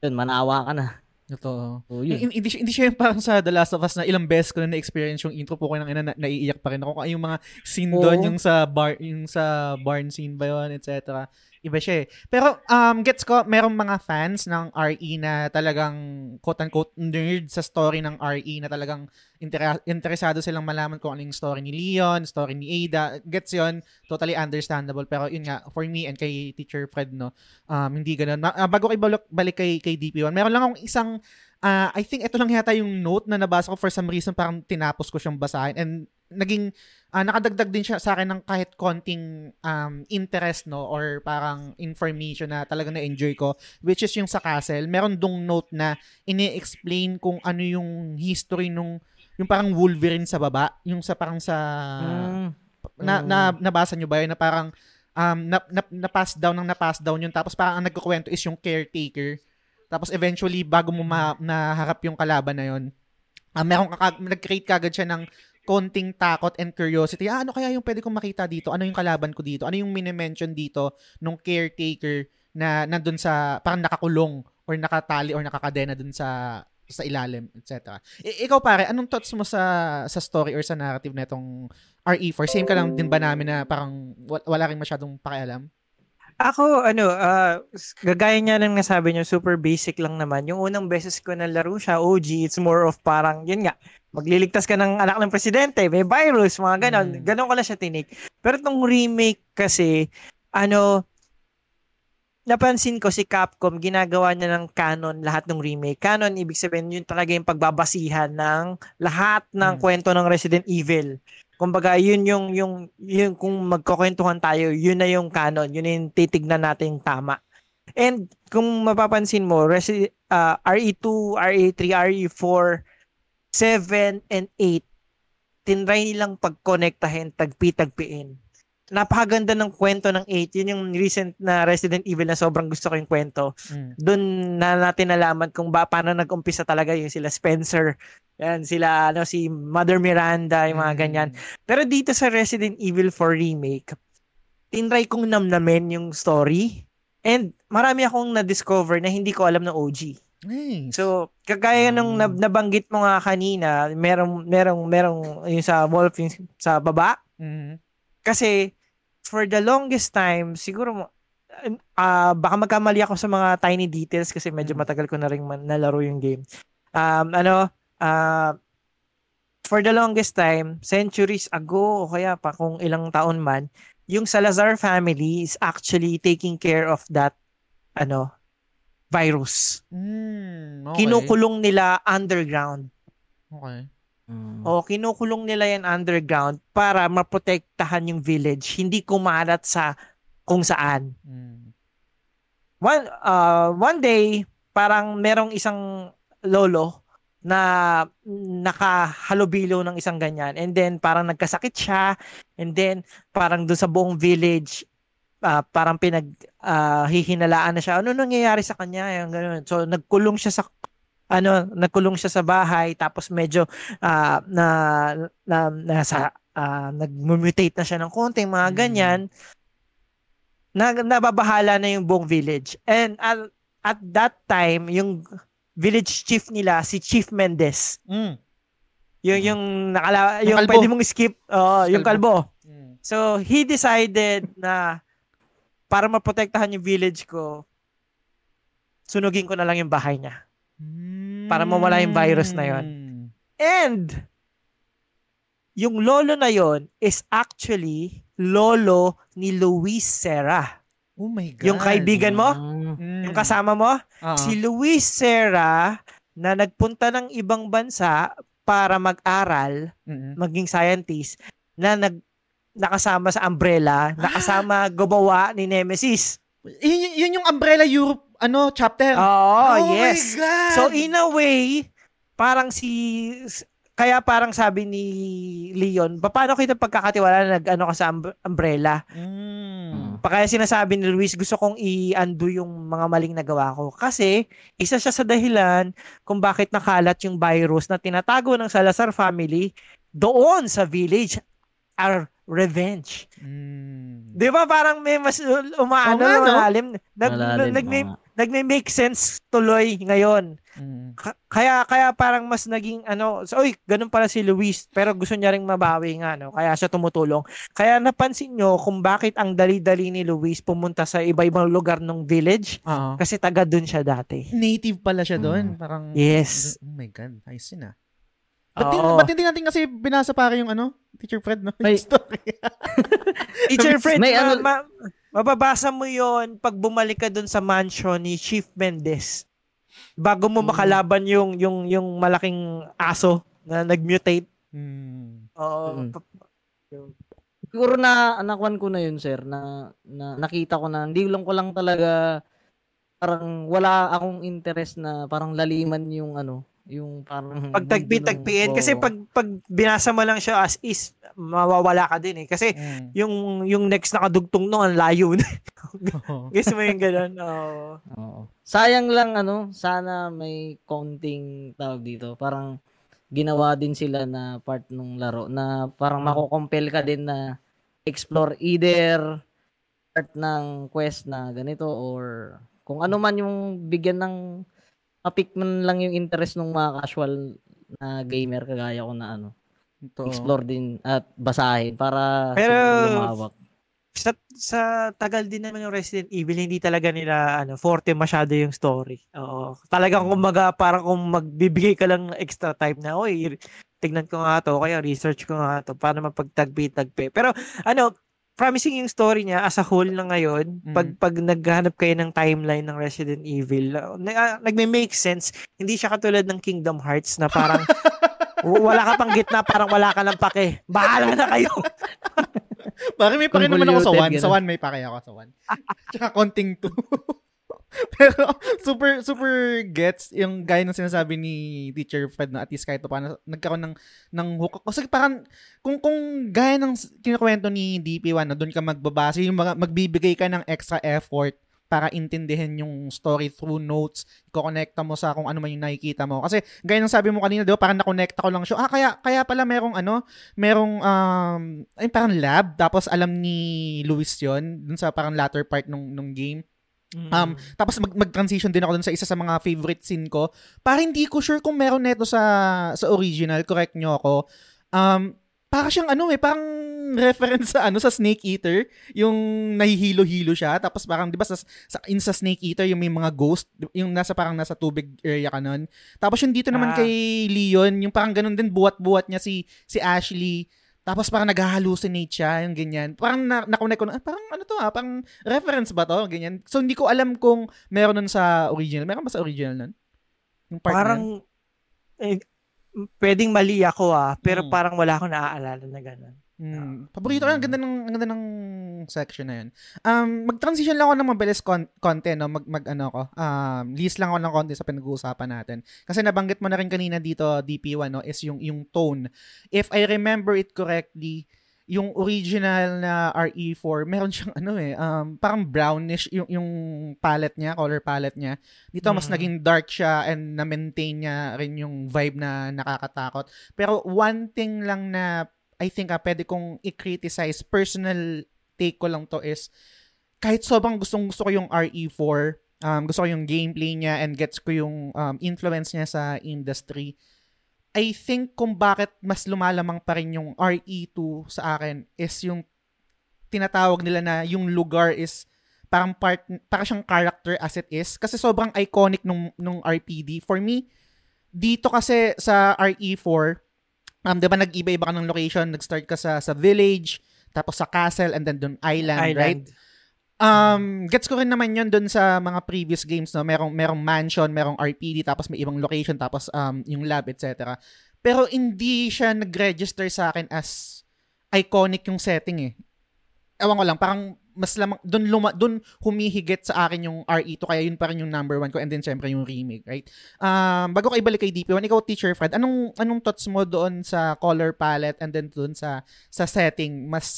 yun manawa ka na. Ito. So, yun. Hindi, hindi, siya- hindi siya yung parang sa The Last of Us na ilang beses ko na na-experience yung intro po ko ng ina na, naiiyak pa rin ako. Yung mga scene doon, Oo. yung sa bar, yung sa barn scene ba yun, etc. Iba siya eh. Pero um, gets ko, merong mga fans ng RE na talagang quote-unquote nerd sa story ng RE na talagang intera- interesado silang malaman kung ano yung story ni Leon, story ni Ada. Gets yon totally understandable. Pero yun nga, for me and kay Teacher Fred, no, um, hindi ganun. Ah, bago kayo balik, balik kay, kay DP1, meron lang akong isang Ah, I think ito lang yata yung note na nabasa ko for some reason parang tinapos ko siyang basahin and naging ah, nakadagdag din siya sa akin ng kahit konting um, interest no or parang information na talagang na-enjoy ko which is yung sa castle meron dong note na ini-explain kung ano yung history nung yung parang Wolverine sa baba yung sa parang sa Mm. na, Mm. na nabasa nyo ba yun na parang um, na, na, na pass down ng na pass down yun tapos parang ang nagkukwento is yung caretaker tapos eventually bago mo ma, naharap yung kalaban na yun ah meron ka nag-create kagad siya ng konting takot and curiosity ah, ano kaya yung pwede kong makita dito ano yung kalaban ko dito ano yung mini-mention dito nung caretaker na nandun sa parang nakakulong or nakatali or nakakadena dun sa sa ilalim, etc. I- ikaw pare, anong thoughts mo sa sa story or sa narrative na itong RE4? Same ka lang din ba namin na parang wa- wala rin masyadong pakialam? Ako, ano, ah, s- gagaya niya ng nasabi niyo, super basic lang naman. Yung unang beses ko na laro siya, OG, it's more of parang, yun nga, magliligtas ka ng anak ng presidente, may virus, mga ganon. Mm. Ganon ko lang siya tinik. Pero itong remake kasi, ano, napansin ko si Capcom, ginagawa niya ng canon lahat ng remake. Canon, ibig sabihin, yun talaga yung pagbabasihan ng lahat ng Mm. kwento ng Resident Evil. Kumbaga, yun yung, yung, yung kung magkukwentuhan tayo, yun na yung canon, yun yung titignan natin tama. And kung mapapansin mo, Resi- ah, RE2, RE3, RE4, 7, and 8, tinry nilang pagkonektahin, tagpi-tagpiin. Napakaganda ng kwento ng 8. Yun yung recent na Resident Evil na sobrang gusto ko yung kwento Mm. doon na natin nalaman kung ba paano nag-umpisa talaga yung sila Spencer, yan sila ano si Mother Miranda, yung mga Mm. ganyan. Pero dito sa Resident Evil 4 remake, tinry kong namnamin yung story and marami akong na-discover na hindi ko alam ng OG. Nice. So, kagaya nung Mm. nab- nabanggit mo nga kanina, merong merong merong yung sa Wolf yung sa baba Mhm. kasi for the longest time, siguro ah baka magkamali ako sa mga tiny details kasi medyo Mm. matagal ko na rin man, nalaro yung game. Um, ano, ah for the longest time, centuries ago o kaya pa kung ilang taon man, yung Salazar family is actually taking care of that ano virus. Mm, okay. Kinukulong nila underground. Okay. Mm. O kinukulong nila yan underground para maprotektahan yung village, hindi kumalat sa kung saan. Mm. One uh, one day, parang merong isang lolo na nakahalubilo ng isang ganyan and then parang nagkasakit siya and then parang doon sa buong village ah, parang pinag ah, hihinalaan na siya. Ano nangyayari sa kanya? Yung ganun. So nagkulong siya sa ano nagkulong siya sa bahay tapos medyo ah, na na nasa ah, nag-mutate na siya ng konting mga Mm. ganyan. Na nababahala na yung buong village. And at, at that time yung village chief nila si Chief Mendez Mm. yung yung nakala Yung yung, kalbo. pwede mong skip oh, yung kalbo. Mm. So, he decided na para maprotektahan yung village ko, sunugin ko na lang yung bahay niya. Para mawala yung virus na yun. Mm. And, yung lolo na yon is actually lolo ni Luis Serra. Oh my God. Yung kaibigan mo, Mm. Yung kasama mo, Ah. si Luis Serra na nagpunta ng ibang bansa para mag-aral, Mm-mm. maging scientist, na nag nakasama sa Umbrella, nakasama gumawa ni Nemesis. Yun, yun- yun yung Umbrella Europe ano chapter. Oh, yes. my God. So in a way, parang si kaya parang sabi ni Leon, paano kita pagkakatiwala na nag ano ka sa umb- umbrella? Mm. kaya sinasabi ni Luis, gusto kong i-undo yung mga maling nagawa ko. Kasi, isa siya sa dahilan kung bakit nakalat yung virus na tinatago ng Salazar family doon sa village are revenge. Mm. Di ba parang may mas umaano, nga, no? malalim. Nag, Malalim, nagme, oo nga. nagme-make sense tuloy ngayon. Mm. Ka- kaya kaya parang mas naging ano, so, oy, ganun pala si Luis, pero gusto niya ring mabawi nga no, kaya siya tumutulong. Kaya napansin nyo kung bakit ang dali-dali ni Luis pumunta sa iba-ibang lugar ng village Oo. kasi taga doon siya dati. Native pala siya doon. Parang, Yes. Oh my God. Ayos yun ah. Ba't, di, Oo. ba't hindi natin kasi binasa pare yung ano? Teacher Fred, no? May- story. (laughs) Teacher Fred, May ma- ano- ma- mababasa mo yon pag bumalik ka doon sa mansion ni Chief Mendez. Bago mo Hmm. makalaban yung yung yung malaking aso na nag-mutate. Hmm. Oo. Mm. Pa- Siguro na anakwan ko na yun, sir, na, na nakita ko na, hindi lang ko lang talaga, parang wala akong interest na parang laliman yung ano, yung parang... pag tagpi-tagpiin kasi pag pag binasa mo lang siya as is mawawala ka din eh kasi Mm. yung yung next nakadugtong nung ang layo na. (laughs) Guess mo yung ganun. Oo. Oo. Sayang lang ano, sana may konting tawag dito. Parang ginawa din sila na part ng laro na parang Mm. makokompel ka din na explore either part ng quest na ganito or kung ano man yung bigyan ng mapik man lang yung interest ng mga casual na gamer kagaya ko na ano Ito. explore din at basahin para Pero- lumawak. Sa sa tagal din naman yung Resident Evil hindi talaga nila ano forte masyado yung story. Oo. Talagang kumbaga parang kung magbibigay ka lang ng extra time na oy tignan ko nga to kaya research ko nga to para mapagtagpi-tagpi. Pero ano promising yung story niya as a whole na ngayon Mm. pag pag naghahanap kayo ng timeline ng Resident Evil uh, na, ah, nagme-make sense hindi siya katulad ng Kingdom Hearts na parang (laughs) w- wala ka pang gitna parang wala ka ng pake bahala na kayo Pare, may pake naman ako sa Convoluted, 1. Sa ganun. 1 may pake ako sa 1. Tsaka konting 2. (laughs) (laughs) Pero super super gets yung gaya ng sinasabi ni Teacher Fred na at least kahit pa paano nagkaroon ng ng hook. Kasi parang kung kung gaya ng kinakwento ni DP1 na doon ka magbabase, yung mga magbibigay ka ng extra effort para intindihin yung story through notes, i-connecta mo sa kung ano man yung nakikita mo. Kasi gaya ng sabi mo kanina, 'di ba, parang na-connecta ko lang siya. Ah, kaya kaya pala merong ano, merong um ay parang lab tapos alam ni Luis 'yon dun sa parang latter part nung nung game. Um, tapos mag, mag-transition din ako dun sa isa sa mga favorite scene ko. Para hindi ko sure kung meron neto sa sa original, correct nyo ako. Um, para siyang ano eh, parang (laughs) reference sa ano sa Snake Eater, yung nahihilo-hilo siya tapos parang 'di ba sa, sa in sa Snake Eater yung may mga ghost, yung nasa parang nasa tubig area ka nun. Tapos yung dito naman Ah. kay Leon, yung parang ganun din buwat-buwat niya si si Ashley. Tapos parang nag-hallucinate siya, yung ganyan. Parang na, na-connect ko na, ah, parang ano to ah, parang reference ba to? Ganyan. So, hindi ko alam kung meron nun sa original. Meron ba sa original nun? Yung part parang eh, pwedeng mali ako ah, pero Mm. parang wala akong naaalala na gano'n. Hmm. Paborito ko, ang ganda ng, ang ganda ng section na yun. Um, mag-transition lang ako ng mabilis con- konti, no? Mag, mag, ano ko, um, list lang ako ng konti sa pinag-uusapan natin. Kasi nabanggit mo na rin kanina dito, DP1, no, is yung, yung tone. If I remember it correctly, yung original na RE4, meron siyang ano eh, um, parang brownish yung, yung palette niya, color palette niya. Dito mas Mhm. naging dark siya and na-maintain niya rin yung vibe na nakakatakot. Pero one thing lang na I think ah, pwede kong i-criticize, personal take ko lang to is, kahit sobrang gustong gusto ko yung RE4, um, gusto ko yung gameplay niya and gets ko yung um, influence niya sa industry, I think kung bakit mas lumalamang pa rin yung RE2 sa akin is yung tinatawag nila na yung lugar is parang part para siyang character as it is. Kasi sobrang iconic nung nung RPD for me dito kasi sa RE4 um 'di ba nag-iba-iba ka ng location nag-start ka sa sa village tapos sa castle and then dun island, right Um, gets ko rin naman yun dun sa mga previous games, no? Merong, merong mansion, merong RPD, tapos may ibang location, tapos um, yung lab, etc. Pero hindi siya nag-register sa akin as iconic yung setting eh. Ewan ko lang, parang mas lamang, dun, luma, dun humihigit sa akin yung RE2, kaya yun pa rin yung number one ko, and then syempre yung remake, right? Um, bago ko ibalik kay DP1, ikaw, Teacher Fred, anong, anong thoughts mo doon sa color palette and then doon sa, sa setting? Mas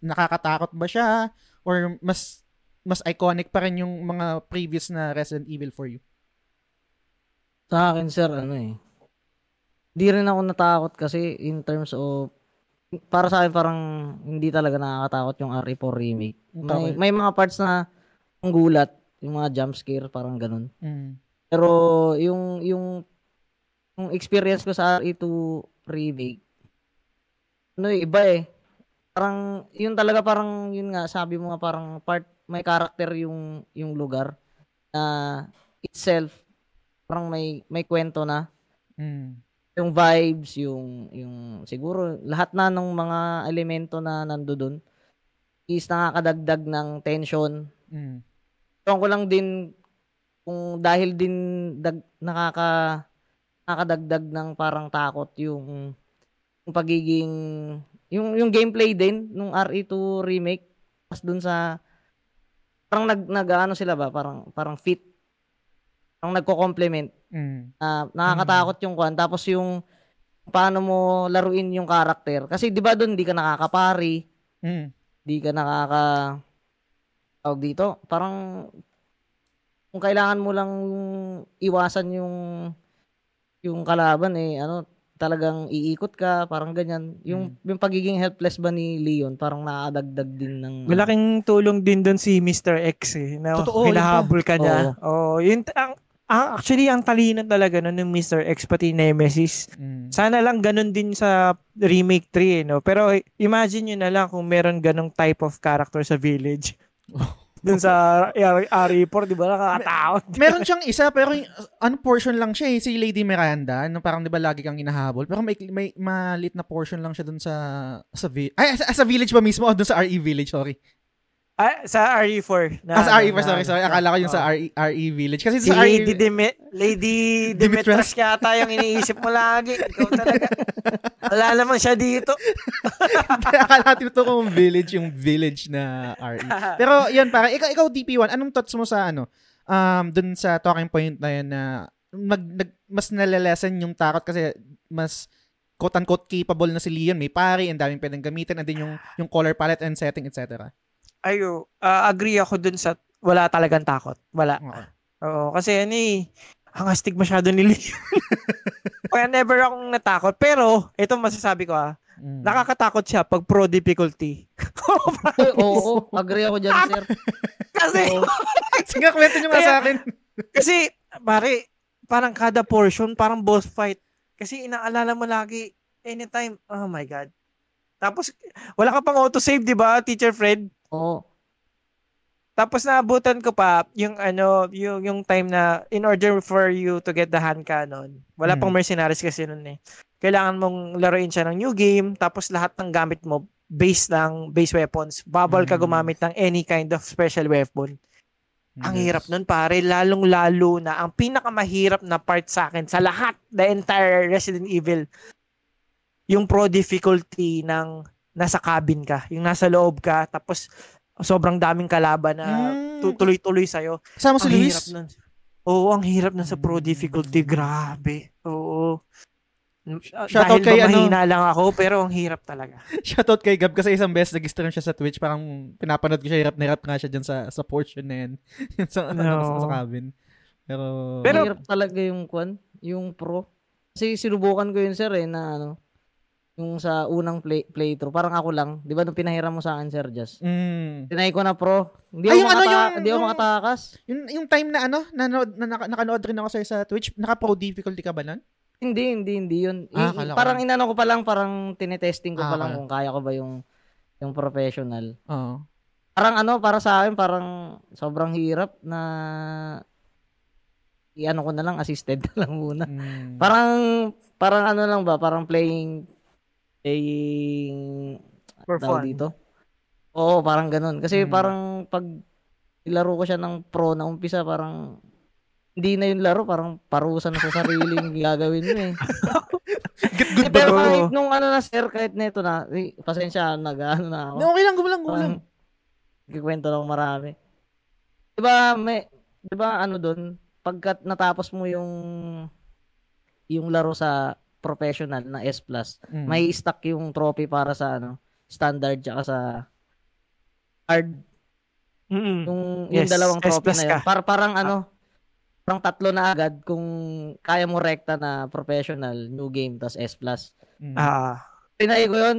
nakakatakot ba siya? or mas mas iconic pa rin yung mga previous na Resident Evil for you? Sa akin, sir, ano eh. Di rin ako natakot kasi in terms of para sa akin parang hindi talaga nakakatakot yung RE4 remake. May, may mga parts na ang gulat, yung mga jump scare, parang ganun. Mm. Pero yung yung yung experience ko sa RE2 remake, ano eh, iba eh. Parang yun talaga parang yun nga sabi mo nga parang part may character yung yung lugar na itself parang may may kwento na Mm. Yung vibes, yung yung siguro lahat na ng mga elemento na nando doon is nakakadagdag ng tension. Mm. Ewan ko lang din kung dahil din dag, nakaka nakakadagdag ng parang takot yung yung pagiging yung yung gameplay din nung RE2 remake pas dun sa parang nag nag-ano sila ba parang parang fit parang nagko-complement Mm. na nakakatakot yung kwan tapos yung paano mo laruin yung karakter kasi 'di ba doon di ka nakakapari Mm. di ka nakaka tawag dito parang kung kailangan mo lang iwasan yung yung kalaban eh ano talagang iikot ka parang ganyan yung yung pagiging helpless ba ni Leon parang nakadagdag din ng Malaking tulong din doon si Mr. X eh. Na Totoo, hinahabol ka niya. Oo. yun, ang, ang, actually, ang talino talaga nun ng Mr. X pati Nemesis. Mm. Sana lang ganun din sa remake 3 eh, no? Pero imagine nyo na lang kung meron ganong type of character sa village. (laughs) Dun sa RE4, di ba? Nakakatakot. Meron siyang isa pero ano portion lang siya eh, si Lady Miranda, no, parang 'di ba lagi kang hinahabol, pero may may malit na portion lang siya dun sa sa vi- ay sa, sa village ba mismo o dun sa RE village, sorry. Ah, sa RE4. Na, ah, sa RE, na- sorry, sorry. Akala ko yung sa Oo. RE, RE village kasi Si sa E Lady, RE Dime- Lady. (laughs) Dimitras yata yung iniisip mo lagi. Ikaw talaga. Wala naman siya dito. akala natin ito kung village yung village na RE. Pero yun, para ikaw ikaw DP1, anong thoughts mo sa ano? Um dun sa talking point na yun na mag, nag, mas nalalesen yung takot kasi mas quote-unquote capable na si Leon, may pari, ang daming pwedeng gamitin, and then yung, yung color palette and setting, etc. Ayo, ah, agree ako dun sa wala talagang takot. Wala. Okay. Oo, kasi ano eh, ang astig masyado ni Leon. (laughs) Kaya never akong natakot. Pero, ito masasabi ko ah, Mm. nakakatakot siya pag pro difficulty. Oo, oo, agree ako diyan sir (laughs) kasi, Oo. (laughs) Sige, kwento nyo nga sa akin. kasi, pare, parang kada portion, parang boss fight. Kasi inaalala mo lagi, anytime, oh my God. Tapos, wala ka pang autosave, di ba, Teacher Fred? Oo Tapos naabutan ko pa yung ano, yung yung time na in order for you to get the hand cannon. Wala Mm. pang mercenaries kasi noon eh. Kailangan mong laruin siya ng new game tapos lahat ng gamit mo base lang base weapons. Bawal ka Mm. gumamit ng any kind of special weapon. Ang Yes. hirap nun pare, lalong-lalo na ang pinakamahirap na part sa akin sa lahat, the entire Resident Evil, yung pro difficulty ng nasa cabin ka, yung nasa loob ka, tapos sobrang daming kalaban na Mm. tu- tuloy-tuloy sa'yo. Kasama si ang Luis. hirap nun. Oo, ang hirap nun sa pro Mm. difficulty. Grabe. Oo. Shoutout Dahil kay ano- mahina lang ako, pero ang hirap talaga. (laughs) Shoutout kay Gab kasi isang beses nag-stream siya sa Twitch. Parang pinapanood ko siya, hirap na hirap nga siya dyan sa, sa portion na yan. (laughs) Sa, ano, No. sa, sa cabin. Pero, Pero- Mahirap talaga yung kwan, yung pro. Kasi sinubukan ko yun sir eh na ano, yung sa unang play playthrough, parang ako lang, 'di ba nung pinahiram mo sa akin sir Just. mm, Tinay ko na pro. Hindi Ay, ako yung ano, makata- yung- hindi ako yung- makatakas. yung, yung time na ano, nanood, na, naka, nakanood rin ako sa'yo sa Twitch, naka-pro difficulty ka ba nun? Hindi, hindi, hindi yun. Ah, I- ko parang lang. inano ko pa lang, parang tinetesting ko Ah, pa lang kung kaya ko ba yung yung professional. Oo. Parang ano, para sa akin, parang sobrang hirap na i-ano ko na lang, assisted na lang muna. Mm. Parang, parang ano lang ba, parang playing, playing, For tawag fun. dito. Oo, parang ganun. Kasi Mm. parang pag ilaro ko siya ng pro na umpisa, parang hindi na yung laro, parang parusa na sa sariling gagawin mo eh. (laughs) Get good Eh, pero kahit nung ano na sir, kahit neto na, eh, pasensya, nag ano na ako. No, okay lang, gumalang, gumalang. Kikwento lang marami. Diba, may, diba ano dun, pagkat natapos mo yung, yung laro sa professional na S+, Mm. may stock yung trophy para sa ano, standard tsaka sa hard. Mm-mm. Yung, Yes, yung dalawang S trophy na yun. ka. Para, parang ano, parang tatlo na agad kung kaya mo rekta na professional, new game, tas S+. Mm. Ah, Tinay ko yun.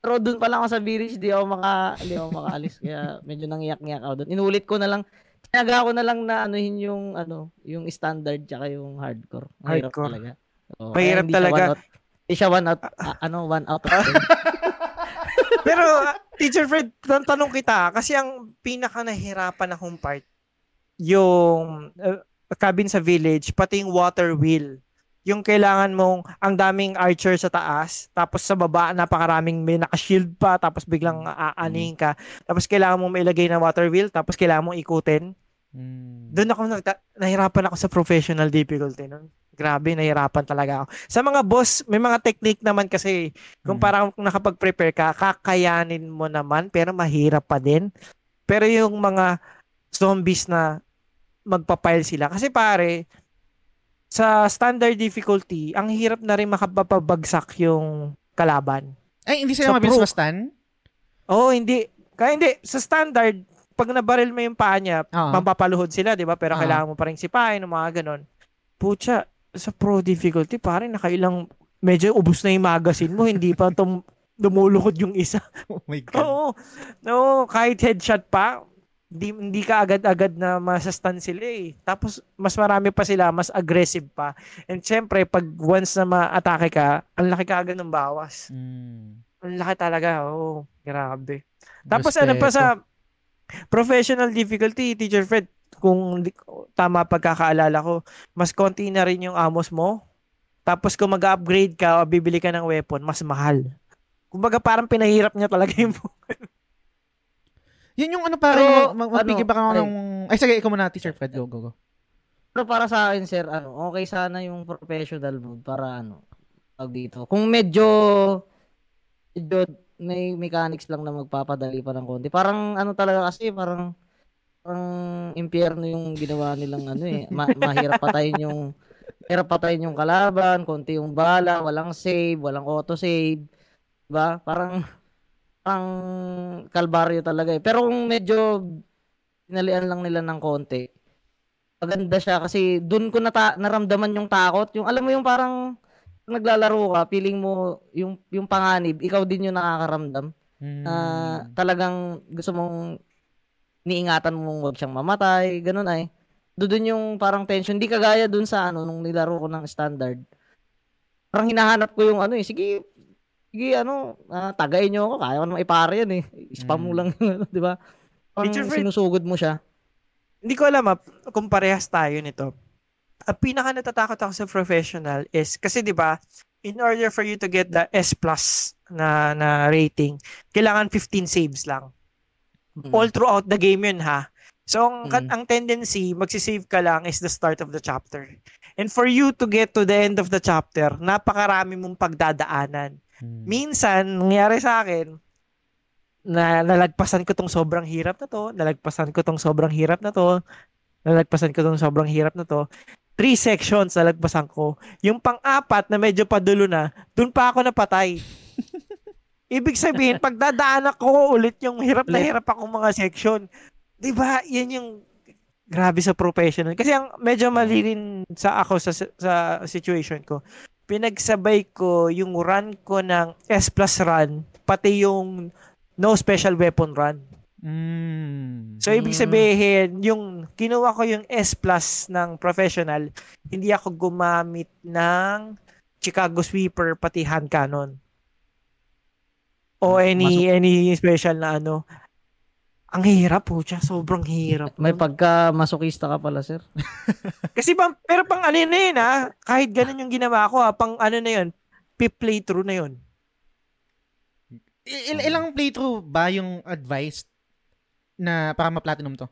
Pero doon pa lang ako sa village, di ako maka, di ako makaalis. Kaya medyo nangiyak-ngiyak ako doon. Inulit ko na lang, tinaga ko na lang na anuhin yung, ano, yung standard tsaka yung hardcore. Ang Hardcore. talaga. Oo, Mahirap siya talaga. out- Hindi siya one out, ah, ano, one out (laughs) of 10. Pero, ah, Teacher Fred, tan- tanong kita, kasi ang pinaka nahirapan akong part, yung uh, cabin sa village, pati yung water wheel. Yung kailangan mong, ang daming archer sa taas, tapos sa baba, napakaraming may naka-shield pa, tapos biglang aaning ka. Tapos kailangan mong mailagay na water wheel, tapos kailangan mong ikutin. Mm. Doon ako, nagta- nahirapan ako sa professional difficulty nun. Grabe, nahirapan talaga ako. Sa mga boss, may mga technique naman kasi, kung Mm. parang kung nakapag-prepare ka, kakayanin mo naman, pero mahirap pa din. Pero yung mga zombies na magpapile sila. Kasi pare, sa standard difficulty, ang hirap na rin makapapabagsak yung kalaban. Ay, hindi Sa sila mabilis ma-stun? Oo, hindi. Kaya hindi. Sa standard, pag nabaril mo yung paa niya, Oo. mapapaluhod sila, di ba? Pero Ah. kailangan mo pa rin sipain, mga ganon. Pucha, sa pro difficulty, parang nakailang, medyo ubus na yung magazine mo, hindi pa tum lumulukod yung isa. (laughs) Oh my God. Oo. No, kahit headshot pa, hindi, hindi ka agad-agad na masastan sila eh. Tapos, mas marami pa sila, mas aggressive pa. And syempre, pag once na ma-atake ka, ang laki ka agad ng bawas. Mm. Ang laki talaga, oo. grabe. Tapos ano pa Respeto. sa professional difficulty, Teacher Fred, kung tama pagkakaalala ko, mas konti na rin yung amos mo. Tapos kung mag-upgrade ka o bibili ka ng weapon, mas mahal. Kumbaga parang pinahirap niya talaga yung Yun yung ano pare, Pero, mag- magpigil ano, ng... Ay, sige, ikaw muna, Teacher Fred. Go, go, go. Pero para sa akin, sir, ano, okay sana yung professional mode para ano, tawag dito. Kung medyo, medyo may mechanics lang na magpapadali pa ng konti. Parang ano talaga kasi, parang, parang impyerno yung ginawa nilang ano eh. Ma- mahirap patayin yung, mahirap patayin yung kalaban, konti yung bala, walang save, walang auto-save. Diba? Parang, parang kalbaryo talaga eh. Pero kung medyo, pinalian lang nila ng konti, maganda siya kasi doon ko nata- naramdaman yung takot. Yung alam mo yung parang naglalaro ka, feeling mo yung yung panganib, ikaw din yung nakakaramdam Mm. na talagang gusto mong niingatan mo wag siyang mamatay, ganun ay. Doon yung parang tension, hindi kagaya doon sa ano nung nilaro ko ng standard. Parang hinahanap ko yung ano eh, sige, sige ano, ah, tagayin niyo ako, kaya ko naman ipare yan eh. Spam mo Mm. lang yung (laughs) ano, di ba? Parang sinusugod mo siya. Hindi ko alam ah, kung parehas tayo nito. Ang pinaka natatakot ako sa professional is kasi 'di ba, in order for you to get the S plus na na rating, kailangan 15 saves lang. Mm. All throughout the game 'yun ha. So ang, Mm. ang tendency magsisave ka lang is the start of the chapter. And for you to get to the end of the chapter, napakarami mong pagdadaanan. Mm. Minsan, nangyari sa akin, na nalagpasan ko tong sobrang hirap na to, nalagpasan ko tong sobrang hirap na to, nalagpasan ko tong sobrang hirap na to. Three sections nalagpasan ko. Yung pang-apat na medyo padulo na, dun pa ako napatay. (laughs) Ibig sabihin, (laughs) pagdadaan ako ulit yung hirap na hirap akong mga section. 'Di ba? Yan yung grabe sa professional. Kasi ang medyo mali rin sa ako sa sa situation ko. Pinagsabay ko yung run ko ng S plus run, pati yung no special weapon run. Mm. So, ibig Mm. sabihin, yung kinuha ko yung S plus ng professional, hindi ako gumamit ng Chicago Sweeper pati hand cannon. O any any special na ano. Ang hirap po siya. Sobrang hirap. May pagka masokista ka pala, sir. (laughs) Kasi pang, pero pang ano na yun ha, kahit ganun yung ginawa ko ha, pang ano na yun, pip playthrough na yun. Il- ilang playthrough ba yung advice na para ma-platinum to?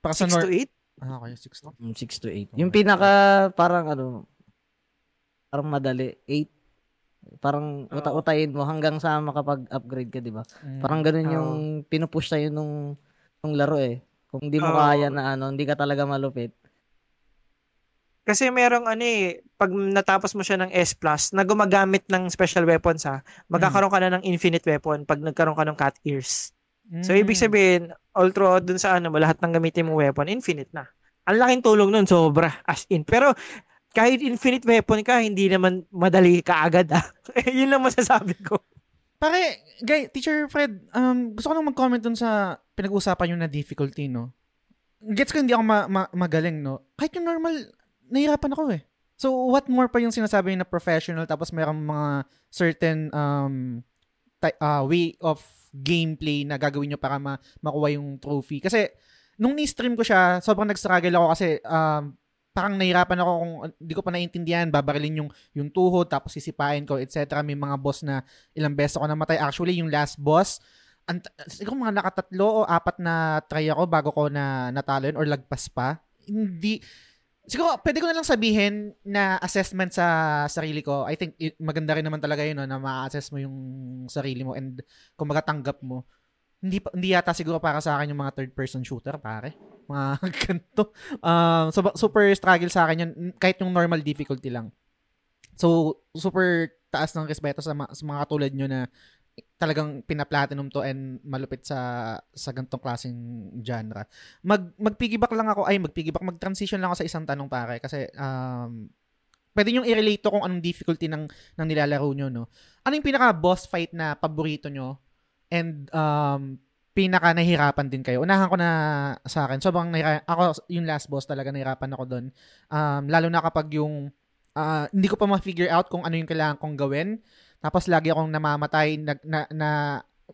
Para sa 6 nor- to 8? Ah, okay, 6 to. 6 to 8. Oh Yung pinaka parang ano parang madali 8 parang uta-utayin mo hanggang sa makapag-upgrade ka, 'di ba? Mm. Parang ganun yung pinupush sa'yo nung nung laro eh. Kung di mo Oo. kaya na ano, hindi ka talaga malupit. Kasi merong ano eh, pag natapos mo siya ng S+, na gumagamit ng special weapons ha, magkakaroon ka na ng infinite weapon pag nagkaroon ka ng cat ears. So, ibig Mm. sabihin, all throughout dun sa ano lahat ng gamitin mong weapon, infinite na. Ang laking tulong nun, sobra, as in. Pero, kahit infinite weapon ka, hindi naman madali ka agad, ah. (laughs) Yun lang masasabi ko. Pare, guy, Teacher Fred, um, gusto ko lang mag-comment dun sa pinag-uusapan yung na difficulty, no? Gets ko hindi ako ma- ma- magaling, no? Kahit yung normal, nahirapan ako eh. So, what more pa yung sinasabi na professional tapos mayroong mga certain um, ty- uh, way of gameplay na gagawin nyo para ma- makuha yung trophy. Kasi, nung ni-stream ko siya, sobrang nag-struggle ako kasi um, parang nahirapan ako kung hindi ko pa naiintindihan, babarilin yung, yung tuhod, tapos sisipain ko, etc. May mga boss na ilang beses ako namatay. Actually, yung last boss, ang, siguro mga nakatatlo o apat na try ako bago ko na natalo yun or lagpas pa. Hindi, siguro pwede ko na lang sabihin na assessment sa sarili ko. I think maganda rin naman talaga yun no, na ma-assess mo yung sarili mo and kung magatanggap mo. Hindi, hindi yata siguro para sa akin yung mga third person shooter, pare. Mga (laughs) ganito. Um, so, super struggle sa akin yun, kahit yung normal difficulty lang. So, super taas ng respeto sa, sa mga katulad nyo na talagang pina-platinum to and malupit sa sa ganitong klaseng genre. Mag mag-piggyback lang ako, ay mag-piggyback, mag-transition lang ako sa isang tanong pare kasi um pwede niyo i-relate to kung anong difficulty ng ng nilalaro nyo, no. Ano yung pinaka boss fight na paborito nyo and um pinaka nahihirapan din kayo. Unahan ko na sa akin. Sobrang nahira- ako yung last boss talaga nahirapan ako doon. Um lalo na kapag yung ah, hindi ko pa ma-figure out kung ano yung kailangan kong gawin. Tapos lagi akong namamatay nag, na, na